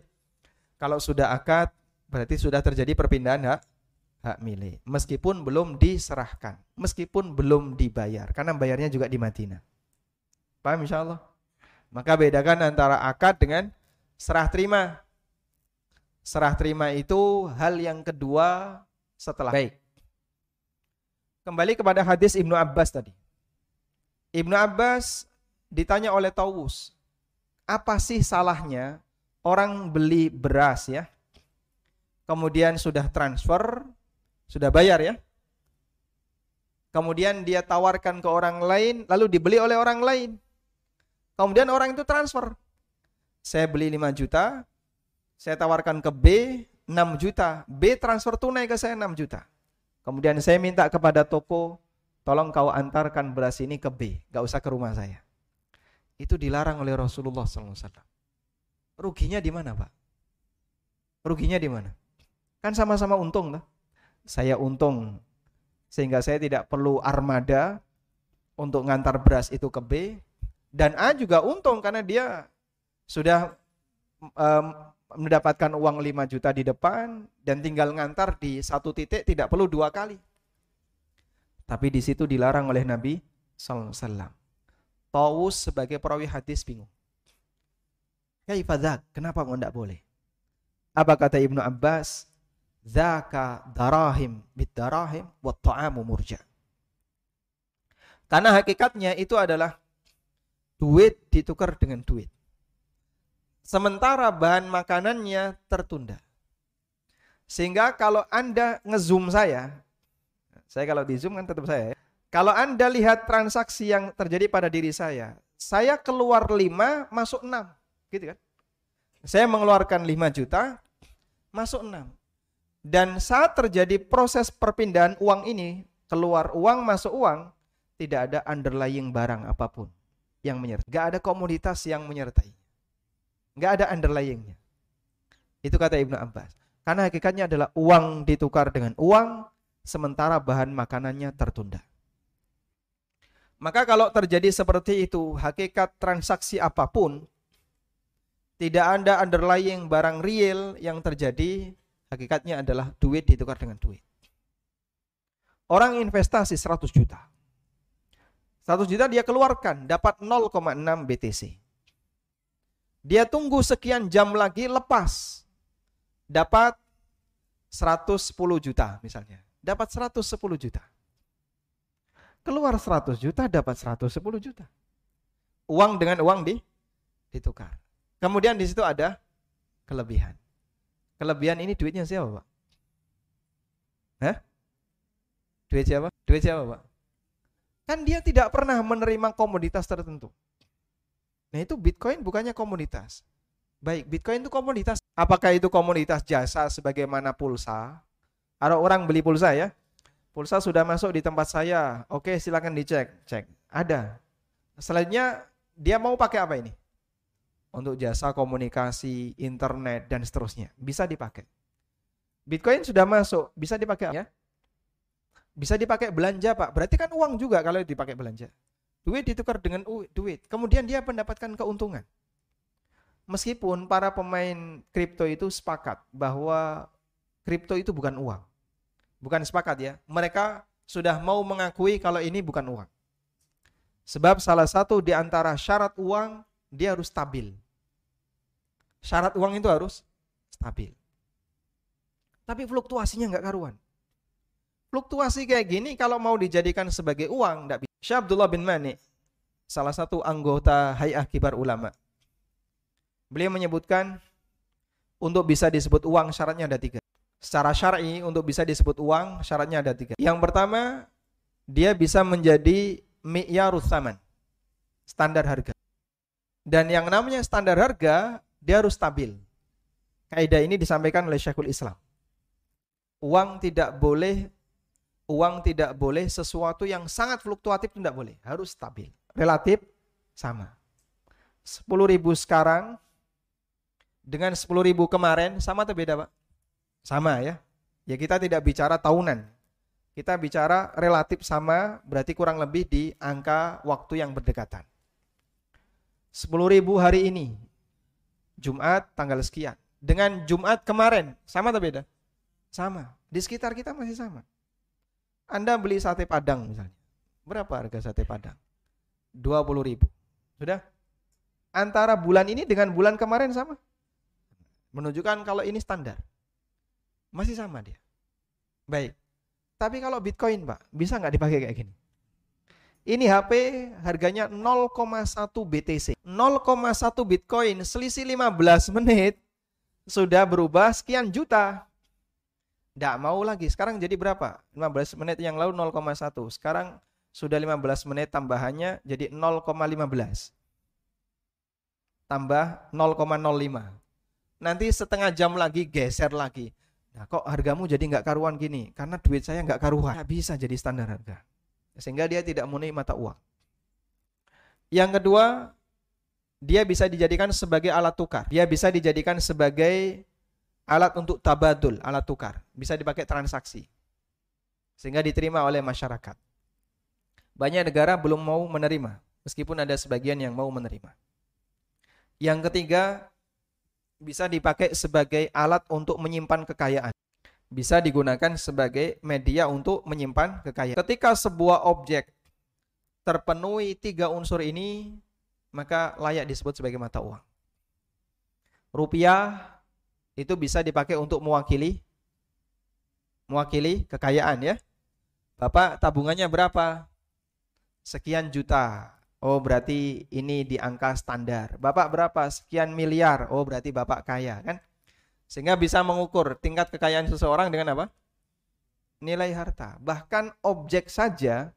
kalau sudah akad berarti sudah terjadi perpindahan hak hak milik meskipun belum diserahkan, meskipun belum dibayar karena bayarnya juga di Madinah. Paham insyaallah? Maka bedakan antara akad dengan serah terima. Serah terima itu hal yang kedua setelah baik. Kembali kepada hadis Ibnu Abbas tadi. Ibnu Abbas ditanya oleh Tawus, apa sih salahnya orang beli beras ya? Kemudian sudah transfer, sudah bayar ya? Kemudian dia tawarkan ke orang lain, lalu dibeli oleh orang lain. Kemudian orang itu transfer. Saya beli 5 juta, saya tawarkan ke B 6 juta. B transfer tunai ke saya 6 juta. Kemudian saya minta kepada toko, tolong kau antarkan beras ini ke B, gak usah ke rumah saya. Itu dilarang oleh Rasulullah SAW. Ruginya di mana, Pak? Ruginya di mana? Kan sama-sama untung, lah. Saya untung sehingga saya tidak perlu armada untuk ngantar beras itu ke B dan A juga untung karena dia sudah um, mendapatkan uang 5 juta di depan dan tinggal ngantar di satu titik tidak perlu dua kali. Tapi di situ dilarang oleh Nabi sallallahu alaihi wasallam. Taus sebagai perawi hadis bingung. Kaifadak? Kenapa mau tidak boleh? Apa kata Ibnu Abbas? Zaka darahim bid darahim wa ta'amu murja. Karena hakikatnya itu adalah duit ditukar dengan duit. Sementara bahan makanannya tertunda. Sehingga kalau Anda ngezoom saya, saya kalau di zoom kan tetap saya. Ya. Kalau Anda lihat transaksi yang terjadi pada diri saya, saya keluar 5, masuk 6. Gitu kan? Saya mengeluarkan 5 juta, masuk 6. Dan saat terjadi proses perpindahan uang ini, keluar uang, masuk uang, tidak ada underlying barang apa pun yang menyertai. Gak ada komoditas yang menyertai. Gak ada underlyingnya. Itu kata Ibnu Abbas. Karena hakikatnya adalah uang ditukar dengan uang, sementara bahan makanannya tertunda. Maka kalau terjadi seperti itu, hakikat transaksi apa pun, tidak ada underlying barang real yang terjadi, hakikatnya adalah duit ditukar dengan duit. Orang investasi 100 juta. 100 juta dia keluarkan, dapat 0,6 BTC. Dia tunggu sekian jam lagi lepas. Dapat 110 juta misalnya. Dapat 110 juta. Keluar 100 juta, dapat 110 juta. Uang dengan uang di ditukar. Kemudian di situ ada kelebihan. Kelebihan ini duitnya siapa, Pak? Hah? Duit siapa? Duit siapa, Pak? Kan dia tidak pernah menerima komoditas tertentu. Nah itu Bitcoin bukannya komoditas. Baik, Bitcoin itu komoditas. Apakah itu komoditas jasa sebagaimana pulsa? Ada orang beli pulsa ya. Pulsa sudah masuk di tempat saya. Oke, silakan dicek. Cek. Ada. Selanjutnya dia mau pakai apa ini? Untuk jasa komunikasi, internet dan seterusnya. Bisa dipakai. Bitcoin sudah masuk, bisa dipakai ya? Bisa dipakai belanja Pak. Berarti kan uang juga kalau dipakai belanja. Duit ditukar dengan duit. Kemudian dia mendapatkan keuntungan. Meskipun para pemain kripto itu sepakat bahwa kripto itu bukan uang. Bukan sepakat ya. Mereka sudah mau mengakui kalau ini bukan uang. Sebab salah satu di antara syarat uang dia harus stabil. Syarat uang itu harus stabil. Tapi fluktuasinya nggak karuan. Fluktuasi kayak gini kalau mau dijadikan sebagai uang nggak bisa. Syekh Abdullah bin Mani, salah satu anggota Hay'ah Kibar Ulama. Beliau menyebutkan untuk bisa disebut uang syaratnya ada tiga. Secara syar'i untuk bisa disebut uang syaratnya ada tiga. Yang pertama, dia bisa menjadi mi'yarus saman. Standar harga. Dan yang namanya standar harga, dia harus stabil. Kaidah ini disampaikan oleh Syekhul Islam. Uang tidak boleh uang tidak boleh sesuatu yang sangat fluktuatif tidak boleh, harus stabil, relatif sama. 10 ribu sekarang dengan 10 ribu kemarin sama atau beda Pak? Sama ya. Ya kita tidak bicara tahunan. Kita bicara relatif sama berarti kurang lebih di angka waktu yang berdekatan. 10 ribu hari ini, Jumat tanggal sekian. Dengan Jumat kemarin, sama atau beda? Sama. Di sekitar kita masih sama. Anda beli sate padang misalnya. Berapa harga sate padang? 20 ribu. Sudah? Antara bulan ini dengan bulan kemarin sama? Menunjukkan kalau ini standar. Masih sama dia. Baik. Tapi kalau Bitcoin, Pak, bisa nggak dipakai kayak gini? Ini HP harganya 0,1 BTC. 0,1 Bitcoin selisih 15 menit sudah berubah sekian juta. Tidak mau lagi. Sekarang jadi berapa? 15 menit yang lalu 0,1. Sekarang sudah 15 menit tambahannya jadi 0,15. Tambah 0,05. Nanti setengah jam lagi geser lagi. Nah kok hargamu jadi nggak karuan gini? Karena duit saya nggak karuan. Nggak bisa jadi standar harga. Sehingga dia tidak memenuhi mata uang. Yang kedua, dia bisa dijadikan sebagai alat tukar. Dia bisa dijadikan sebagai alat untuk tabadul, alat tukar, bisa dipakai transaksi. Sehingga diterima oleh masyarakat. Banyak negara belum mau menerima, meskipun ada sebagian yang mau menerima. Yang ketiga, bisa dipakai sebagai alat untuk menyimpan kekayaan. Bisa digunakan sebagai media untuk menyimpan kekayaan. Ketika sebuah objek terpenuhi tiga unsur ini, maka layak disebut sebagai mata uang. Rupiah itu bisa dipakai untuk mewakili mewakili kekayaan ya. Bapak tabungannya berapa? Sekian juta. Oh, berarti ini di angka standar. Bapak berapa? Sekian miliar. Oh, berarti Bapak kaya, kan? Sehingga bisa mengukur tingkat kekayaan seseorang dengan apa? Nilai harta. Bahkan objek saja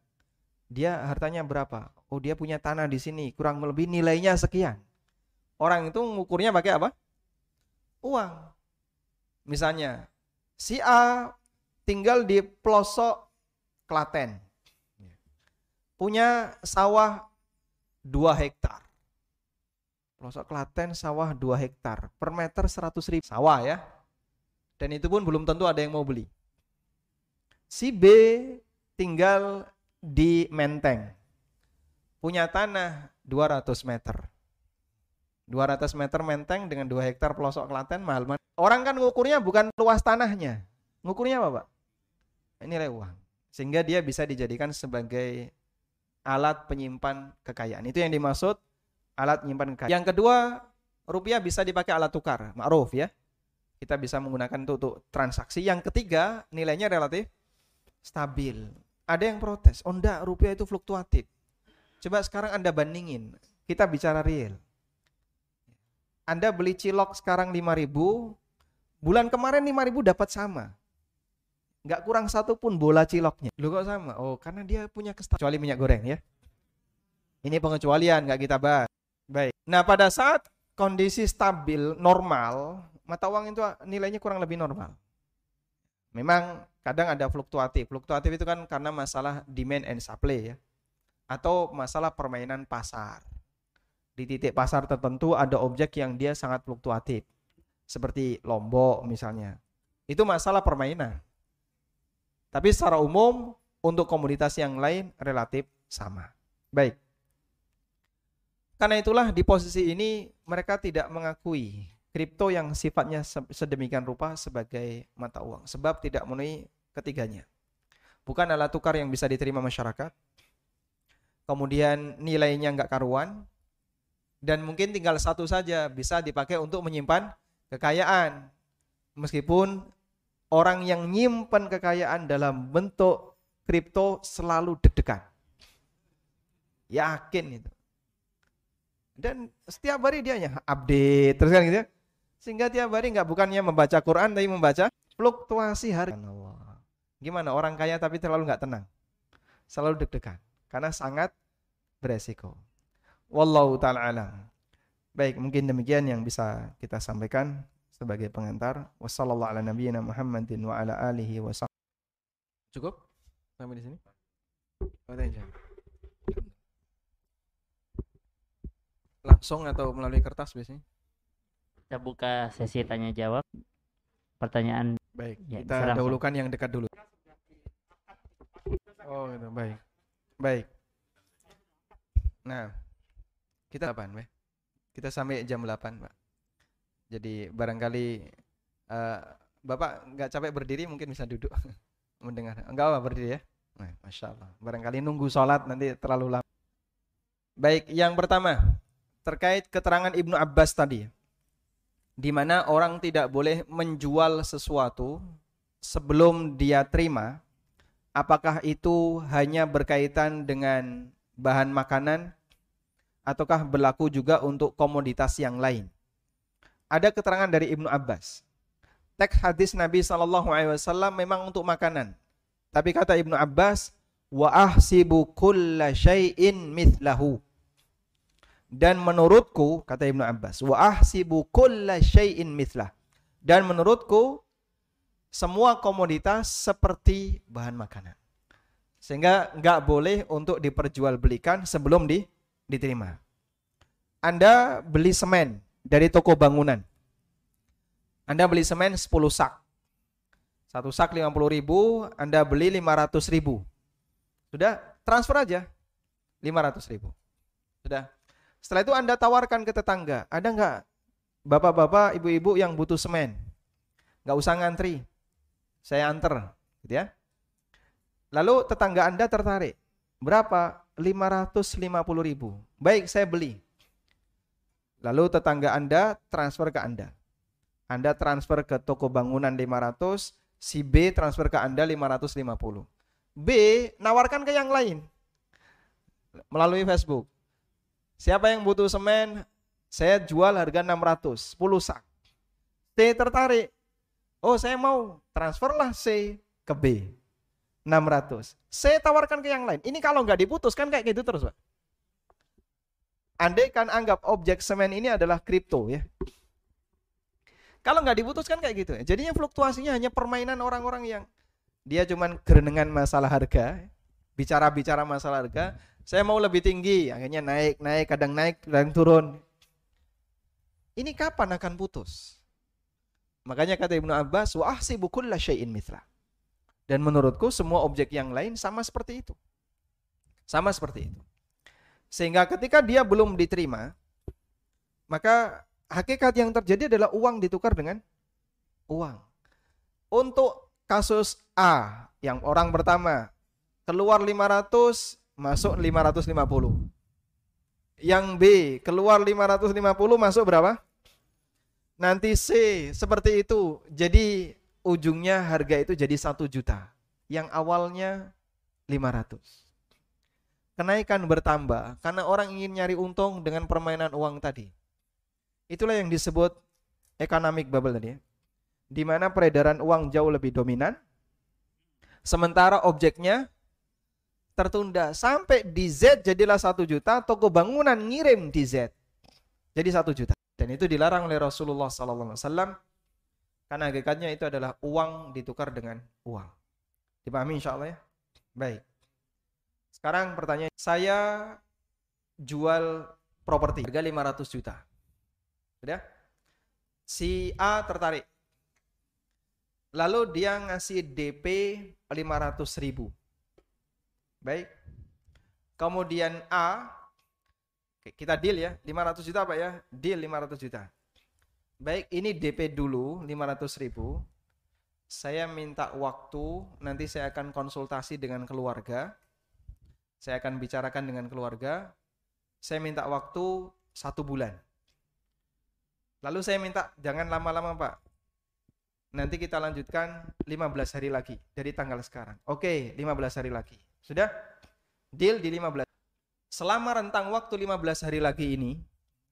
dia hartanya berapa? Oh, dia punya tanah di sini, kurang lebih nilainya sekian. Orang itu mengukurnya pakai apa? Uang. Misalnya, si A tinggal di pelosok Klaten. Punya sawah 2 hektar. Pelosok Klaten sawah 2 hektar. Per meter 100 ribu. Sawah ya. Dan itu pun belum tentu ada yang mau beli. Si B tinggal di Menteng. Punya tanah 200 meter. 200 meter menteng dengan 2 hektar pelosok Klaten mahal banget. Orang kan ngukurnya bukan luas tanahnya. Ngukurnya apa, Pak? Nilai uang. Sehingga dia bisa dijadikan sebagai alat penyimpan kekayaan. Itu yang dimaksud alat penyimpan kekayaan. Yang kedua, rupiah bisa dipakai alat tukar, ma'ruf ya. Kita bisa menggunakan itu untuk transaksi. Yang ketiga, nilainya relatif stabil. Ada yang protes, oh enggak, rupiah itu fluktuatif. Coba sekarang Anda bandingin, kita bicara real. Anda beli cilok sekarang 5000 bulan kemarin 5000 dapat sama. Nggak kurang satu pun bola ciloknya. Lu kok sama? Oh, karena dia punya kestabilan. Kecuali minyak goreng ya. Ini pengecualian, nggak kita bahas. Baik. Nah, pada saat kondisi stabil, normal, mata uang itu nilainya kurang lebih normal. Memang kadang ada fluktuatif. Fluktuatif itu kan karena masalah demand and supply ya. Atau masalah permainan pasar di titik pasar tertentu ada objek yang dia sangat fluktuatif. Seperti Lombok misalnya. Itu masalah permainan. Tapi secara umum untuk komunitas yang lain relatif sama. Baik. Karena itulah di posisi ini mereka tidak mengakui kripto yang sifatnya sedemikian rupa sebagai mata uang sebab tidak memenuhi ketiganya. Bukan alat tukar yang bisa diterima masyarakat. Kemudian nilainya nggak karuan dan mungkin tinggal satu saja bisa dipakai untuk menyimpan kekayaan. Meskipun orang yang nyimpan kekayaan dalam bentuk kripto selalu deg-degan. Yakin itu. Dan setiap hari dia hanya update terus kan gitu ya. Sehingga tiap hari nggak bukannya membaca Quran tapi membaca fluktuasi harga. Gimana orang kaya tapi terlalu nggak tenang. Selalu deg-degan karena sangat beresiko. Wallahu taala alam. Baik, mungkin demikian yang bisa kita sampaikan sebagai pengantar. Wassalamualaikum Muhammadin wa ala alihi Cukup? Sampai di sini? Langsung atau melalui kertas biasanya? Kita buka sesi tanya jawab. Pertanyaan. Baik, ya, kita dahulukan yang dekat dulu. Oh, gitu. Baik. Baik. Nah, kita kapan, Pak? Kita sampai jam 8, Pak. Jadi barangkali uh, Bapak nggak capek berdiri mungkin bisa duduk mendengar. Enggak apa berdiri ya? Nah, Masya Allah. Barangkali nunggu sholat nanti terlalu lama. Baik, yang pertama terkait keterangan Ibnu Abbas tadi di mana orang tidak boleh menjual sesuatu sebelum dia terima, apakah itu hanya berkaitan dengan bahan makanan ataukah berlaku juga untuk komoditas yang lain? Ada keterangan dari Ibnu Abbas. Teks hadis Nabi Shallallahu Alaihi Wasallam memang untuk makanan. Tapi kata Ibnu Abbas, wa ahsibu kulla syai'in mithlahu dan menurutku kata Ibnu Abbas wa ahsibu kulla syai'in mithlah dan menurutku semua komoditas seperti bahan makanan sehingga nggak boleh untuk diperjualbelikan sebelum di, diterima. Anda beli semen dari toko bangunan. Anda beli semen 10 sak. Satu sak 50 ribu Anda beli 500 ribu. Sudah transfer aja. 500 ribu. Sudah. Setelah itu Anda tawarkan ke tetangga, ada nggak bapak-bapak, ibu-ibu yang butuh semen? Nggak usah ngantri, saya anter, gitu ya. Lalu tetangga Anda tertarik, berapa? 550 ribu. Baik, saya beli. Lalu tetangga Anda transfer ke Anda. Anda transfer ke toko bangunan 500, si B transfer ke Anda 550. B nawarkan ke yang lain melalui Facebook. Siapa yang butuh semen? Saya jual harga 600, 10 sak. C tertarik. Oh, saya mau transferlah C ke B. 600. C tawarkan ke yang lain. Ini kalau nggak diputus kan kayak gitu terus, Pak. Andai kan anggap objek semen ini adalah kripto ya. Kalau nggak diputuskan kayak gitu ya. Jadinya fluktuasinya hanya permainan orang-orang yang dia cuman gerenengan masalah harga, bicara-bicara masalah harga, saya mau lebih tinggi, akhirnya naik, naik, kadang naik, kadang turun. Ini kapan akan putus? Makanya kata Ibnu Abbas, wa ahsibu kulla syai'in mithla. Dan menurutku semua objek yang lain sama seperti itu. Sama seperti itu. Sehingga ketika dia belum diterima, maka hakikat yang terjadi adalah uang ditukar dengan uang. Untuk kasus A, yang orang pertama keluar 500, masuk 550. Yang B keluar 550 masuk berapa? Nanti C seperti itu. Jadi ujungnya harga itu jadi satu juta. Yang awalnya 500. Kenaikan bertambah karena orang ingin nyari untung dengan permainan uang tadi. Itulah yang disebut economic bubble tadi ya. Di mana peredaran uang jauh lebih dominan. Sementara objeknya tertunda sampai di Z jadilah satu juta toko bangunan ngirim di Z jadi satu juta dan itu dilarang oleh Rasulullah Wasallam karena hakikatnya itu adalah uang ditukar dengan uang. Dipahami insya Allah ya? Baik. Sekarang pertanyaan saya jual properti harga 500 juta. Sudah? Si A tertarik. Lalu dia ngasih DP 500 ribu. Baik. Kemudian A, kita deal ya, 500 juta Pak ya, deal 500 juta. Baik, ini DP dulu 500 ribu. Saya minta waktu, nanti saya akan konsultasi dengan keluarga. Saya akan bicarakan dengan keluarga. Saya minta waktu satu bulan. Lalu saya minta jangan lama-lama Pak. Nanti kita lanjutkan 15 hari lagi dari tanggal sekarang. Oke, 15 hari lagi. Sudah? Deal di 15. Selama rentang waktu 15 hari lagi ini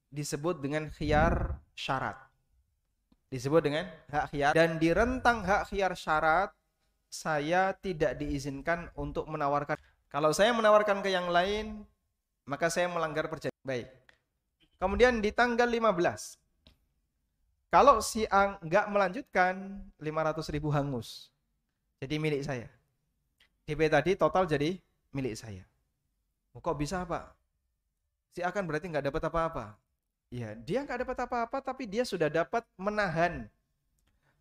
disebut dengan khiyar syarat disebut dengan hak khiyar. Dan di rentang hak khiyar syarat saya tidak diizinkan untuk menawarkan. Kalau saya menawarkan ke yang lain maka saya melanggar perjanjian. Baik. Kemudian di tanggal 15 kalau si A nggak melanjutkan 500 ribu hangus. Jadi milik saya. DP tadi total jadi milik saya. Kok bisa Pak? Si A kan berarti nggak dapat apa-apa Ya, dia nggak dapat apa-apa, tapi dia sudah dapat menahan.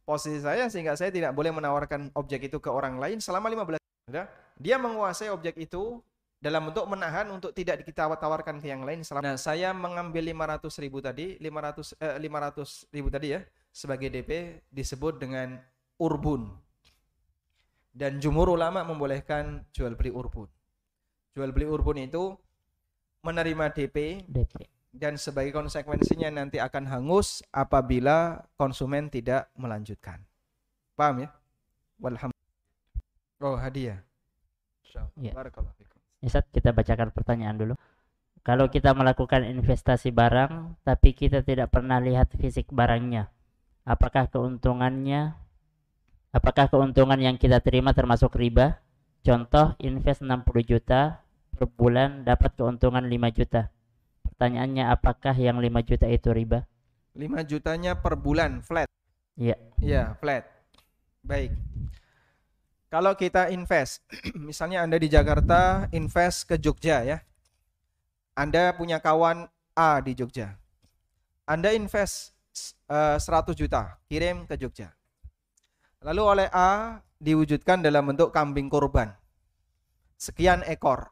Posisi saya sehingga saya tidak boleh menawarkan objek itu ke orang lain selama 15 Sudah? Dia menguasai objek itu dalam bentuk menahan untuk tidak kita tawarkan ke yang lain selama nah, saya mengambil 500 ribu tadi 500 eh, 500 ribu tadi ya sebagai DP disebut dengan urbun. Dan jumur ulama membolehkan jual beli urbun. Jual beli urbun itu menerima DP, DP dan sebagai konsekuensinya nanti akan hangus apabila konsumen tidak melanjutkan. Paham ya? Walhamdulillah. Oh, hadiah. Ya. Ustaz, kita bacakan pertanyaan dulu. Kalau kita melakukan investasi barang tapi kita tidak pernah lihat fisik barangnya, apakah keuntungannya apakah keuntungan yang kita terima termasuk riba? Contoh invest 60 juta per bulan dapat keuntungan 5 juta Pertanyaannya apakah yang 5 juta itu riba? 5 jutanya per bulan flat. Iya. Iya, flat. Baik. Kalau kita invest, misalnya Anda di Jakarta invest ke Jogja ya. Anda punya kawan A di Jogja. Anda invest uh, eh, 100 juta, kirim ke Jogja. Lalu oleh A diwujudkan dalam bentuk kambing korban. Sekian ekor.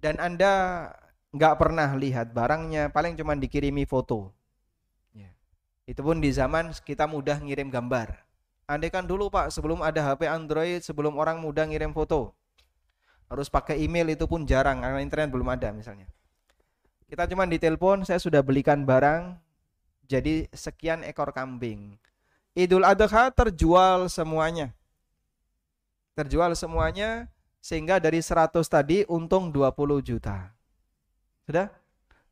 Dan Anda nggak pernah lihat barangnya, paling cuma dikirimi foto. Ya. Itu pun di zaman kita mudah ngirim gambar. Andai kan dulu Pak, sebelum ada HP Android, sebelum orang mudah ngirim foto, harus pakai email itu pun jarang karena internet belum ada misalnya. Kita cuma ditelepon, saya sudah belikan barang, jadi sekian ekor kambing. Idul Adha terjual semuanya. Terjual semuanya sehingga dari 100 tadi untung 20 juta. Sudah?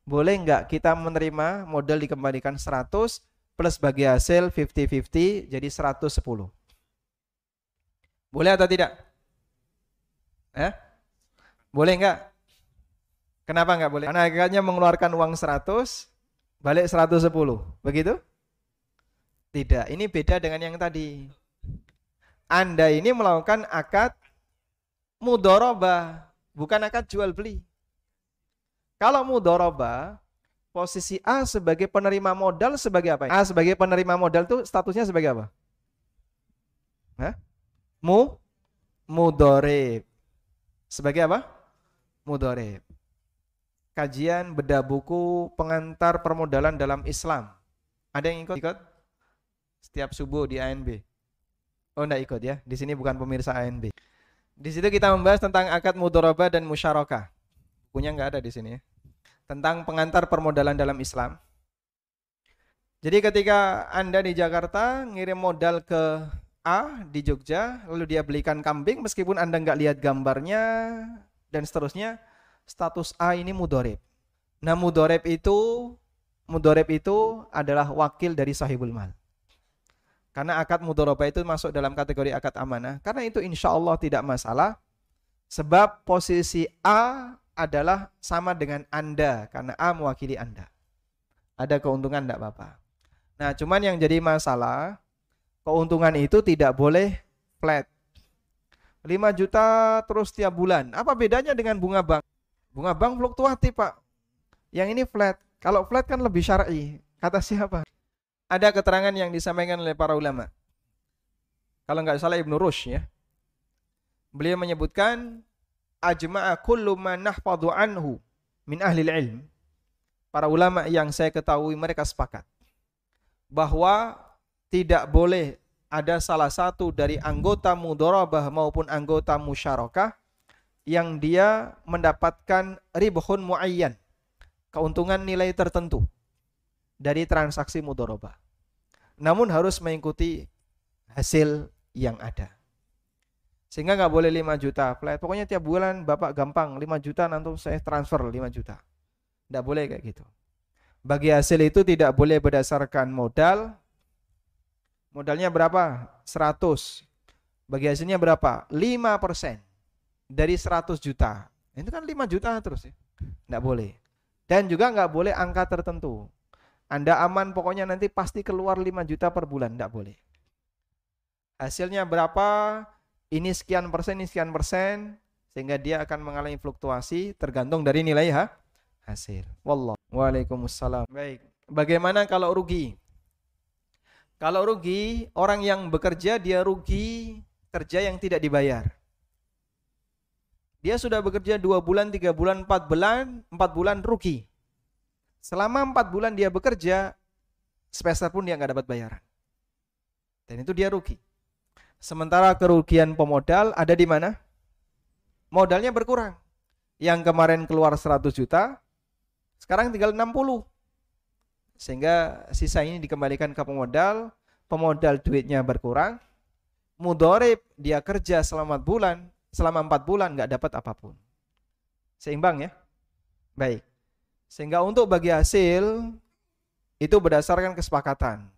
Boleh nggak kita menerima modal dikembalikan 100 plus bagi hasil 50-50 jadi 110. Boleh atau tidak? Eh? Boleh nggak? Kenapa nggak boleh? Karena akhirnya mengeluarkan uang 100, balik 110. Begitu? Tidak, ini beda dengan yang tadi. Anda ini melakukan akad mudoroba, bukan akad jual beli. Kalau mudoroba, posisi A sebagai penerima modal sebagai apa? A sebagai penerima modal itu statusnya sebagai apa? Hah? Mu mudorib. Sebagai apa? Mudorib. Kajian bedah buku pengantar permodalan dalam Islam. Ada yang ikut? Ikut? Setiap subuh di ANB. Oh, enggak ikut ya. Di sini bukan pemirsa ANB. Di situ kita membahas tentang akad mudoroba dan musyarakah. Bukunya enggak ada di sini ya tentang pengantar permodalan dalam Islam. Jadi ketika Anda di Jakarta ngirim modal ke A di Jogja, lalu dia belikan kambing meskipun Anda nggak lihat gambarnya dan seterusnya, status A ini mudorep. Nah mudorep itu mudorep itu adalah wakil dari sahibul mal. Karena akad mudoroba itu masuk dalam kategori akad amanah. Karena itu insya Allah tidak masalah. Sebab posisi A adalah sama dengan Anda karena A mewakili Anda. Ada keuntungan tidak apa-apa. Nah, cuman yang jadi masalah keuntungan itu tidak boleh flat. 5 juta terus tiap bulan. Apa bedanya dengan bunga bank? Bunga bank fluktuatif, Pak. Yang ini flat. Kalau flat kan lebih syar'i. Kata siapa? Ada keterangan yang disampaikan oleh para ulama. Kalau nggak salah Ibnu Rush ya. Beliau menyebutkan ajma'a kullu man nahfadhu anhu min ahli ilm. Para ulama yang saya ketahui mereka sepakat bahwa tidak boleh ada salah satu dari anggota mudorobah maupun anggota musyarakah yang dia mendapatkan ribhun muayyan, keuntungan nilai tertentu dari transaksi mudorobah. Namun harus mengikuti hasil yang ada. Sehingga nggak boleh 5 juta flat. Pokoknya tiap bulan Bapak gampang 5 juta nanti saya transfer 5 juta. Nggak boleh kayak gitu. Bagi hasil itu tidak boleh berdasarkan modal, Modalnya berapa? 100. Bagi hasilnya berapa? 5% dari 100 juta. Itu kan 5 juta terus ya. Enggak boleh. Dan juga nggak boleh angka tertentu. Anda aman pokoknya nanti pasti keluar 5 juta per bulan. Enggak boleh. Hasilnya berapa? Ini sekian persen, ini sekian persen. Sehingga dia akan mengalami fluktuasi tergantung dari nilai ha? hasil. Wallah. Waalaikumsalam. Baik. Bagaimana kalau rugi? Kalau rugi, orang yang bekerja dia rugi kerja yang tidak dibayar. Dia sudah bekerja dua bulan, tiga bulan, empat bulan, empat bulan rugi. Selama empat bulan dia bekerja, sepeser pun dia nggak dapat bayaran. Dan itu dia rugi. Sementara kerugian pemodal ada di mana? Modalnya berkurang. Yang kemarin keluar 100 juta, sekarang tinggal 60. Sehingga sisa ini dikembalikan ke pemodal, pemodal duitnya berkurang, mudorib dia kerja selama bulan, selama empat bulan nggak dapat apa pun. Seimbang ya? Baik. Sehingga untuk bagi hasil itu berdasarkan kesepakatan.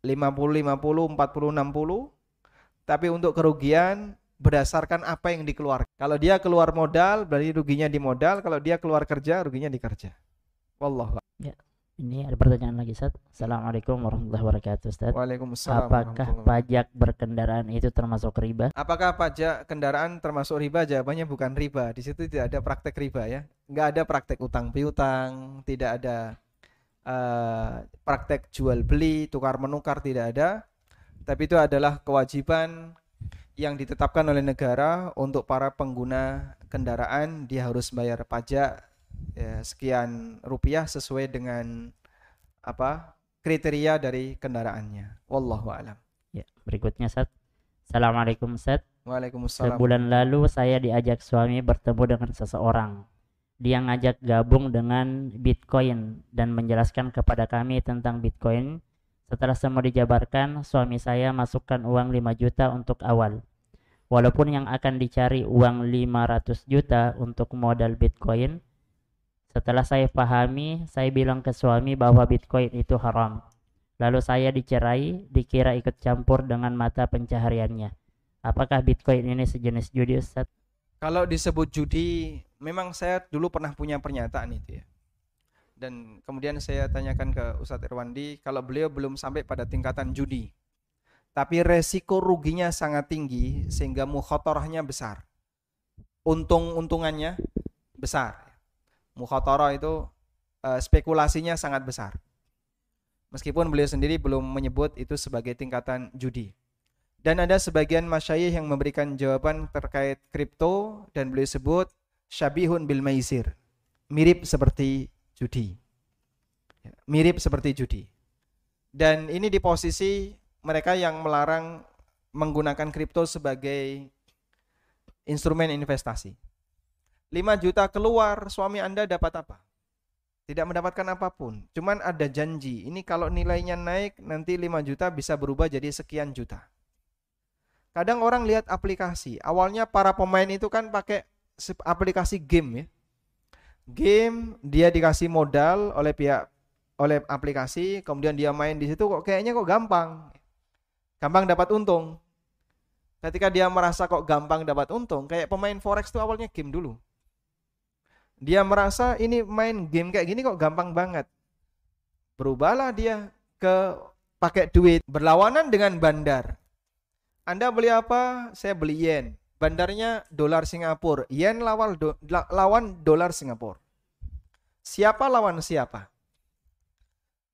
50 50 40 60 tapi untuk kerugian berdasarkan apa yang dikeluarkan. Kalau dia keluar modal berarti ruginya di modal, kalau dia keluar kerja ruginya di kerja. Wallah. Ya. Ini ada pertanyaan lagi Ustaz. Assalamualaikum warahmatullahi wabarakatuh Ustaz. Waalaikumsalam. Apakah pajak berkendaraan itu termasuk riba? Apakah pajak kendaraan termasuk riba? Jawabannya bukan riba. Di situ tidak ada praktek riba ya. Enggak ada praktek utang piutang, tidak ada uh, praktek jual beli, tukar menukar tidak ada. Tapi itu adalah kewajiban yang ditetapkan oleh negara untuk para pengguna kendaraan dia harus bayar pajak ya, sekian rupiah sesuai dengan apa kriteria dari kendaraannya. Wallahu alam. Ya, berikutnya Sat. Assalamualaikum Sat. Waalaikumsalam. Sebulan lalu saya diajak suami bertemu dengan seseorang. Dia ngajak gabung dengan Bitcoin dan menjelaskan kepada kami tentang Bitcoin. Setelah semua dijabarkan, suami saya masukkan uang 5 juta untuk awal. Walaupun yang akan dicari uang 500 juta untuk modal Bitcoin, setelah saya pahami, saya bilang ke suami bahwa Bitcoin itu haram. Lalu saya dicerai, dikira ikut campur dengan mata pencahariannya. Apakah Bitcoin ini sejenis judi Ustaz? Kalau disebut judi, memang saya dulu pernah punya pernyataan itu ya. Dan kemudian saya tanyakan ke Ustadz Irwandi, kalau beliau belum sampai pada tingkatan judi. Tapi resiko ruginya sangat tinggi sehingga mukhotorahnya besar. Untung-untungannya besar mukhatarah itu uh, spekulasinya sangat besar. Meskipun beliau sendiri belum menyebut itu sebagai tingkatan judi. Dan ada sebagian masyayikh yang memberikan jawaban terkait kripto dan beliau sebut syabihun bil maisir. Mirip seperti judi. Ya, mirip seperti judi. Dan ini di posisi mereka yang melarang menggunakan kripto sebagai instrumen investasi. 5 juta keluar, suami Anda dapat apa? Tidak mendapatkan apa pun. Cuman ada janji. Ini kalau nilainya naik nanti 5 juta bisa berubah jadi sekian juta. Kadang orang lihat aplikasi. Awalnya para pemain itu kan pakai aplikasi game ya. Game dia dikasih modal oleh pihak oleh aplikasi, kemudian dia main di situ kok kayaknya kok gampang. Gampang dapat untung. Ketika dia merasa kok gampang dapat untung, kayak pemain forex itu awalnya game dulu. Dia merasa ini main game kayak gini kok gampang banget. Berubahlah dia ke pakai duit berlawanan dengan bandar. Anda beli apa? Saya beli yen. Bandarnya dolar Singapura. Yen lawan do, lawan dolar Singapura. Siapa lawan siapa?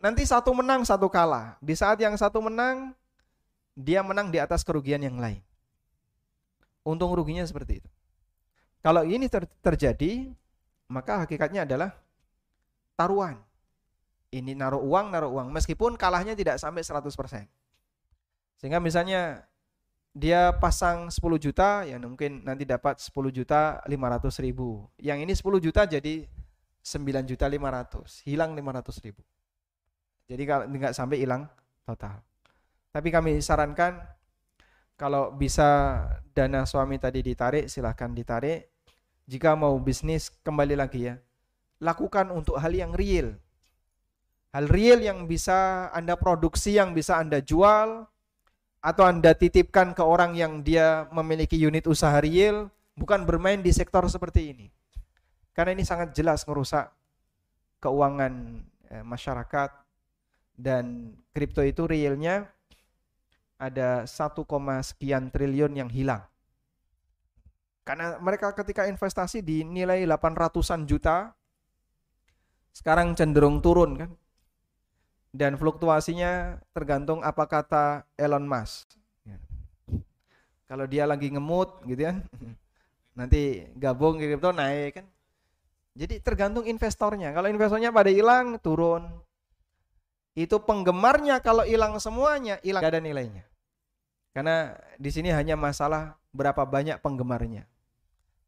Nanti satu menang, satu kalah. Di saat yang satu menang, dia menang di atas kerugian yang lain. Untung ruginya seperti itu. Kalau ini ter terjadi, maka hakikatnya adalah taruhan. Ini naruh uang, naruh uang. Meskipun kalahnya tidak sampai 100%. Sehingga misalnya dia pasang 10 juta, ya mungkin nanti dapat 10 juta 500 ribu. Yang ini 10 juta jadi 9 juta 500. Hilang 500 ribu. Jadi kalau nggak sampai hilang total. Tapi kami sarankan kalau bisa dana suami tadi ditarik, silahkan ditarik. Jika mau bisnis, kembali lagi ya. Lakukan untuk hal yang real. Hal real yang bisa Anda produksi, yang bisa Anda jual, atau Anda titipkan ke orang yang dia memiliki unit usaha real, bukan bermain di sektor seperti ini. Karena ini sangat jelas merusak keuangan eh, masyarakat dan kripto itu realnya ada 1, sekian triliun yang hilang. Karena mereka ketika investasi dinilai 800-an juta, sekarang cenderung turun kan dan fluktuasinya tergantung apa kata Elon Musk. Ya. Kalau dia lagi ngemut gitu kan, nanti gabung kripto naik kan. Jadi tergantung investornya. Kalau investornya pada hilang turun. Itu penggemarnya kalau hilang semuanya hilang ada nilainya. Karena di sini hanya masalah berapa banyak penggemarnya.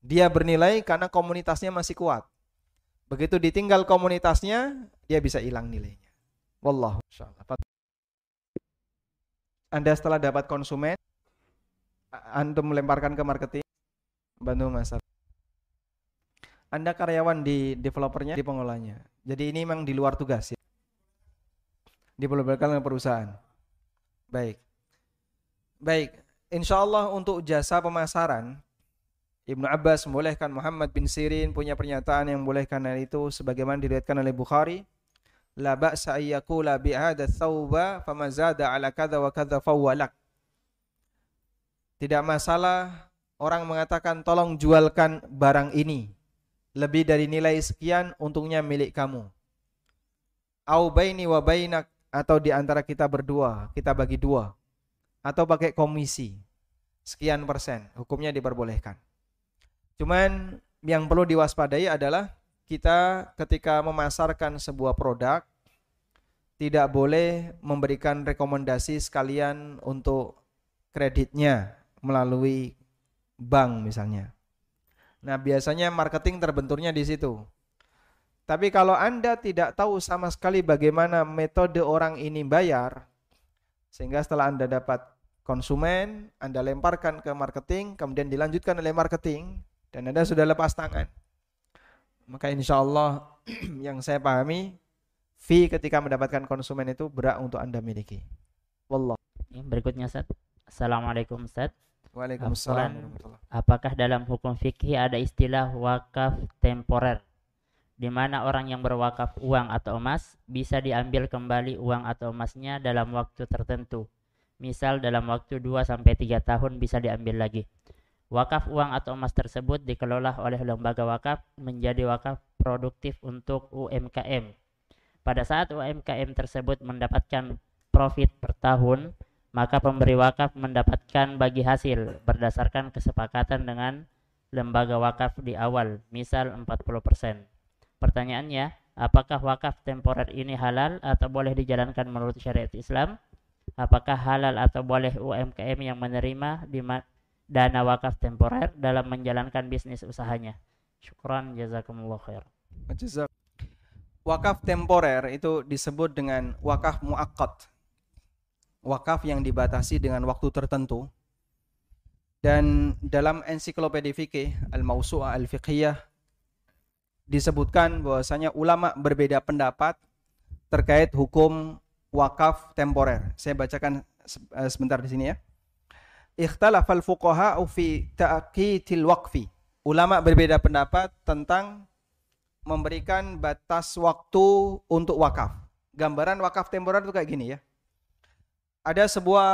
Dia bernilai karena komunitasnya masih kuat. Begitu ditinggal komunitasnya, dia bisa hilang nilainya. Wallahu Anda setelah dapat konsumen, Anda melemparkan ke marketing, bantu masalah. Anda karyawan di developernya, di pengolahnya. Jadi ini memang di luar tugas ya. Diperbolehkan oleh perusahaan. Baik. Baik. Insya Allah untuk jasa pemasaran, Ibnu Abbas membolehkan Muhammad bin Sirin punya pernyataan yang membolehkan hal itu sebagaimana diriwayatkan oleh Bukhari la ba'sa ayyakula bi'ada thawba famazada ala kadha wa kadha fawwalak. Tidak masalah orang mengatakan tolong jualkan barang ini lebih dari nilai sekian untungnya milik kamu. Au baini wa bainak atau di antara kita berdua, kita bagi dua. Atau pakai komisi sekian persen, hukumnya diperbolehkan. Cuman yang perlu diwaspadai adalah kita ketika memasarkan sebuah produk tidak boleh memberikan rekomendasi sekalian untuk kreditnya melalui bank misalnya. Nah, biasanya marketing terbenturnya di situ. Tapi kalau Anda tidak tahu sama sekali bagaimana metode orang ini bayar, sehingga setelah Anda dapat konsumen, Anda lemparkan ke marketing, kemudian dilanjutkan oleh marketing, dan Anda sudah lepas tangan. Maka insya Allah yang saya pahami fee ketika mendapatkan konsumen itu berat untuk Anda miliki. Wallah. Berikutnya Ustaz. Assalamualaikum Ustaz. Waalaikumsalam. Apakah dalam hukum fikih ada istilah wakaf temporer di mana orang yang berwakaf uang atau emas bisa diambil kembali uang atau emasnya dalam waktu tertentu. Misal dalam waktu 2 sampai 3 tahun bisa diambil lagi. Wakaf uang atau emas tersebut dikelola oleh lembaga wakaf menjadi wakaf produktif untuk UMKM. Pada saat UMKM tersebut mendapatkan profit per tahun, maka pemberi wakaf mendapatkan bagi hasil berdasarkan kesepakatan dengan lembaga wakaf di awal, misal 40%. Pertanyaannya, apakah wakaf temporer ini halal atau boleh dijalankan menurut syariat Islam? Apakah halal atau boleh UMKM yang menerima di dana wakaf temporer dalam menjalankan bisnis usahanya. Syukran jazakumullah khair. Wakaf temporer itu disebut dengan wakaf muakkad. Wakaf yang dibatasi dengan waktu tertentu. Dan dalam ensiklopedia fikih Al-Mausu'ah Al-Fiqhiyah disebutkan bahwasanya ulama berbeda pendapat terkait hukum wakaf temporer. Saya bacakan eh, sebentar di sini ya ikhtalafal fuqaha fi ta'qitil waqfi. Ulama berbeda pendapat tentang memberikan batas waktu untuk wakaf. Gambaran wakaf temporer itu kayak gini ya. Ada sebuah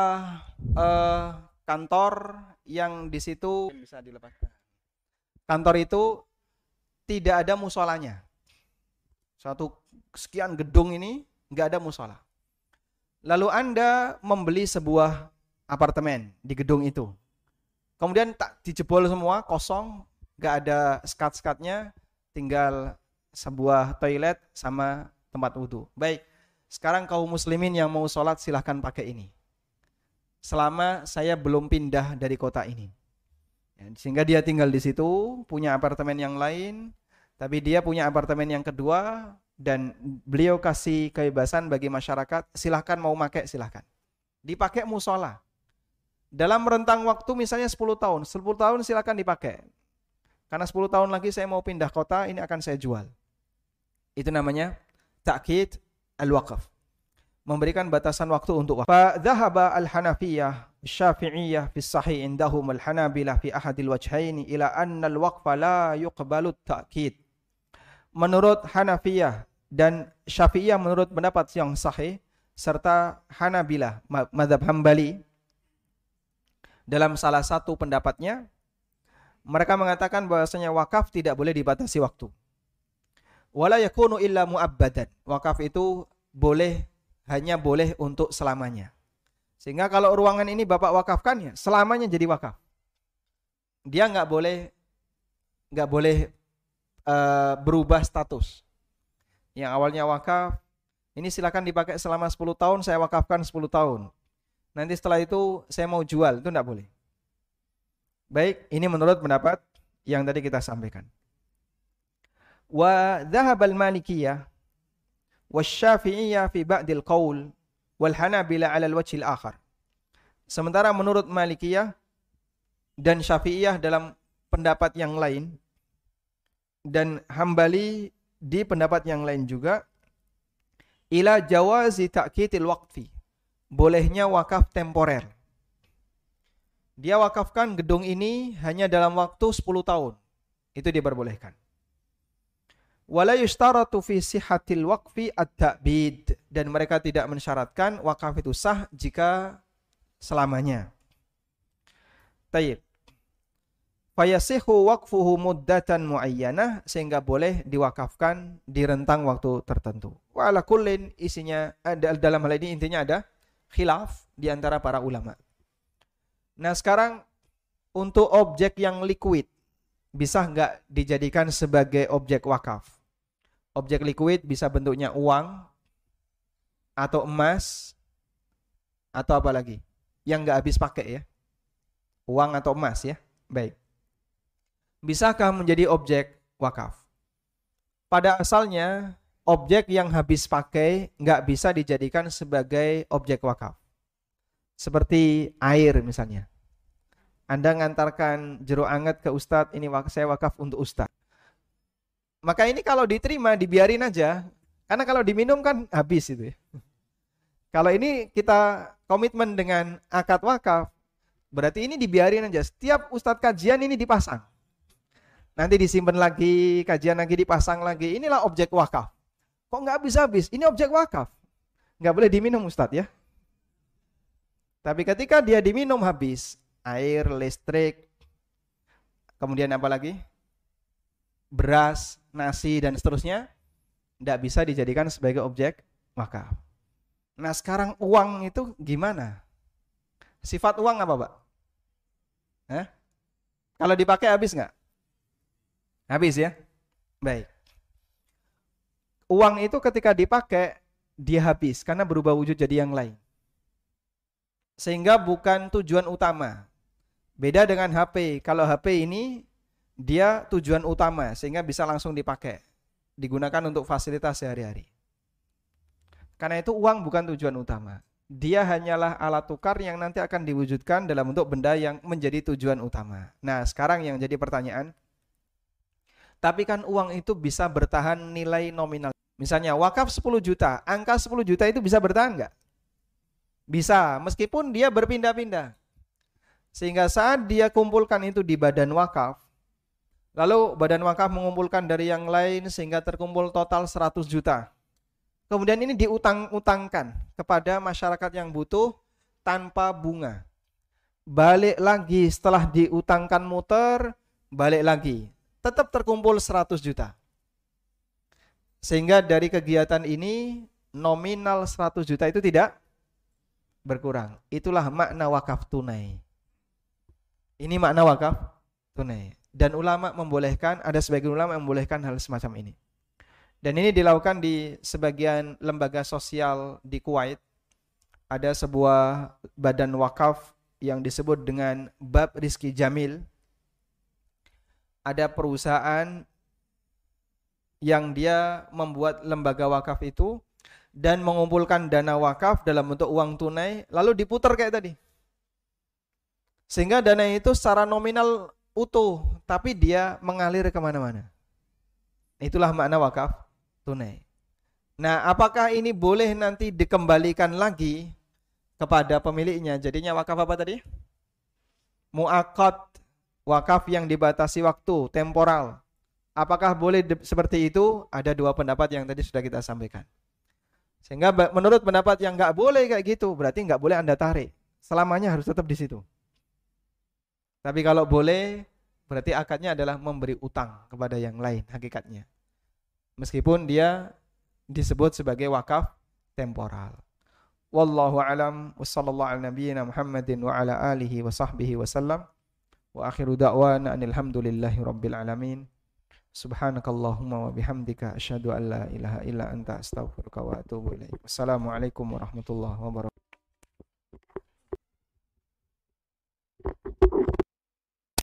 uh, kantor yang di situ bisa dilepaskan. Kantor itu tidak ada musolanya. Satu sekian gedung ini nggak ada musola. Lalu Anda membeli sebuah apartemen di gedung itu. Kemudian tak dijebol semua, kosong, nggak ada skat-skatnya, tinggal sebuah toilet sama tempat wudhu. Baik, sekarang kaum muslimin yang mau sholat silahkan pakai ini. Selama saya belum pindah dari kota ini. Ya, sehingga dia tinggal di situ, punya apartemen yang lain, tapi dia punya apartemen yang kedua, dan beliau kasih kebebasan bagi masyarakat, silahkan mau pakai silahkan. Dipakai musola. Dalam rentang waktu misalnya 10 tahun, 10 tahun silahkan dipakai. Karena 10 tahun lagi saya mau pindah kota, ini akan saya jual. Itu namanya takkid al-waqf. Memberikan batasan waktu untuk waktu. Fa al-Hanafiyah Syafi'iyah fi sahih indahum al-Hanabilah fi ahadil wajhaini ila anna al-waqfa la yuqbalu ta'kid. Menurut Hanafiyah dan Syafi'iyah menurut pendapat yang sahih serta Hanabilah madhab Hambali dalam salah satu pendapatnya mereka mengatakan bahwasanya wakaf tidak boleh dibatasi waktu. Wala yakunu illa mu'abbadan. Wakaf itu boleh hanya boleh untuk selamanya. Sehingga kalau ruangan ini Bapak wakafkan ya, selamanya jadi wakaf. Dia nggak boleh nggak boleh uh, berubah status. Yang awalnya wakaf, ini silakan dipakai selama 10 tahun, saya wakafkan 10 tahun nanti setelah itu saya mau jual, itu tidak boleh. Baik, ini menurut pendapat yang tadi kita sampaikan. Wa dhahabal malikiyah wa syafi'iyah fi ba'dil qawl wal hanabila 'ala al-wajhil akhar. Sementara menurut Malikiyah dan Syafi'iyah dalam pendapat yang lain dan Hambali di pendapat yang lain juga ila jawazi ta'kitil waqfi bolehnya wakaf temporer dia wakafkan gedung ini hanya dalam waktu 10 tahun itu diperbolehkan wala fi sihhatil waqfi dan mereka tidak mensyaratkan wakaf itu sah jika selamanya. Tayyib. Fayasihu waqfuhu muddatan muayyanah sehingga boleh diwakafkan di rentang waktu tertentu. Wa isinya ada dalam hal ini intinya ada khilaf di antara para ulama. Nah, sekarang untuk objek yang liquid bisa nggak dijadikan sebagai objek wakaf? Objek liquid bisa bentuknya uang atau emas atau apa lagi yang nggak habis pakai ya. Uang atau emas ya. Baik. Bisakah menjadi objek wakaf? Pada asalnya objek yang habis pakai nggak bisa dijadikan sebagai objek wakaf. Seperti air misalnya. Anda ngantarkan jeruk anget ke ustadz, ini saya wakaf untuk ustadz. Maka ini kalau diterima dibiarin aja. Karena kalau diminum kan habis itu ya. Kalau ini kita komitmen dengan akad wakaf, berarti ini dibiarin aja. Setiap ustadz kajian ini dipasang. Nanti disimpan lagi, kajian lagi dipasang lagi. Inilah objek wakaf. Kok nggak habis-habis? Ini objek wakaf. Nggak boleh diminum ustadz ya. Tapi ketika dia diminum habis, air, listrik, kemudian apa lagi? Beras, nasi dan seterusnya tidak bisa dijadikan sebagai objek wakaf. Nah sekarang uang itu gimana? Sifat uang apa pak? Kalau dipakai habis nggak? Habis ya? Baik. Uang itu ketika dipakai dia habis karena berubah wujud jadi yang lain. Sehingga bukan tujuan utama. Beda dengan HP. Kalau HP ini dia tujuan utama sehingga bisa langsung dipakai, digunakan untuk fasilitas sehari-hari. Karena itu uang bukan tujuan utama. Dia hanyalah alat tukar yang nanti akan diwujudkan dalam bentuk benda yang menjadi tujuan utama. Nah, sekarang yang jadi pertanyaan, tapi kan uang itu bisa bertahan nilai nominal. Misalnya wakaf 10 juta, angka 10 juta itu bisa bertahan nggak? Bisa, meskipun dia berpindah-pindah. Sehingga saat dia kumpulkan itu di badan wakaf, Lalu badan wakaf mengumpulkan dari yang lain sehingga terkumpul total 100 juta. Kemudian ini diutang-utangkan kepada masyarakat yang butuh tanpa bunga. Balik lagi setelah diutangkan muter, balik lagi. Tetap terkumpul 100 juta. Sehingga dari kegiatan ini nominal 100 juta itu tidak berkurang. Itulah makna wakaf tunai. Ini makna wakaf tunai. Dan ulama membolehkan, ada sebagian ulama yang membolehkan hal semacam ini. Dan ini dilakukan di sebagian lembaga sosial di Kuwait. Ada sebuah badan wakaf yang disebut dengan Bab Rizki Jamil. Ada perusahaan yang dia membuat lembaga wakaf itu dan mengumpulkan dana wakaf dalam bentuk uang tunai lalu diputar kayak tadi. Sehingga dana itu secara nominal utuh, tapi dia mengalir ke mana-mana. Itulah makna wakaf tunai. Nah, apakah ini boleh nanti dikembalikan lagi kepada pemiliknya? Jadinya wakaf apa tadi? Mu'akad, wakaf yang dibatasi waktu, temporal. Apakah boleh seperti itu? Ada dua pendapat yang tadi sudah kita sampaikan. Sehingga menurut pendapat yang nggak boleh kayak gitu, berarti nggak boleh Anda tarik. Selamanya harus tetap di situ. Tapi kalau boleh, berarti akadnya adalah memberi utang kepada yang lain hakikatnya. Meskipun dia disebut sebagai wakaf temporal. Wallahu alam wa sallallahu ala. وآخر دعوانا أن الحمد لله رب العالمين. سبحانك اللهم وبحمدك أشهد أن لا إله إلا أنت أستغفرك وأتوب إليك. السلام عليكم ورحمة الله وبركاته.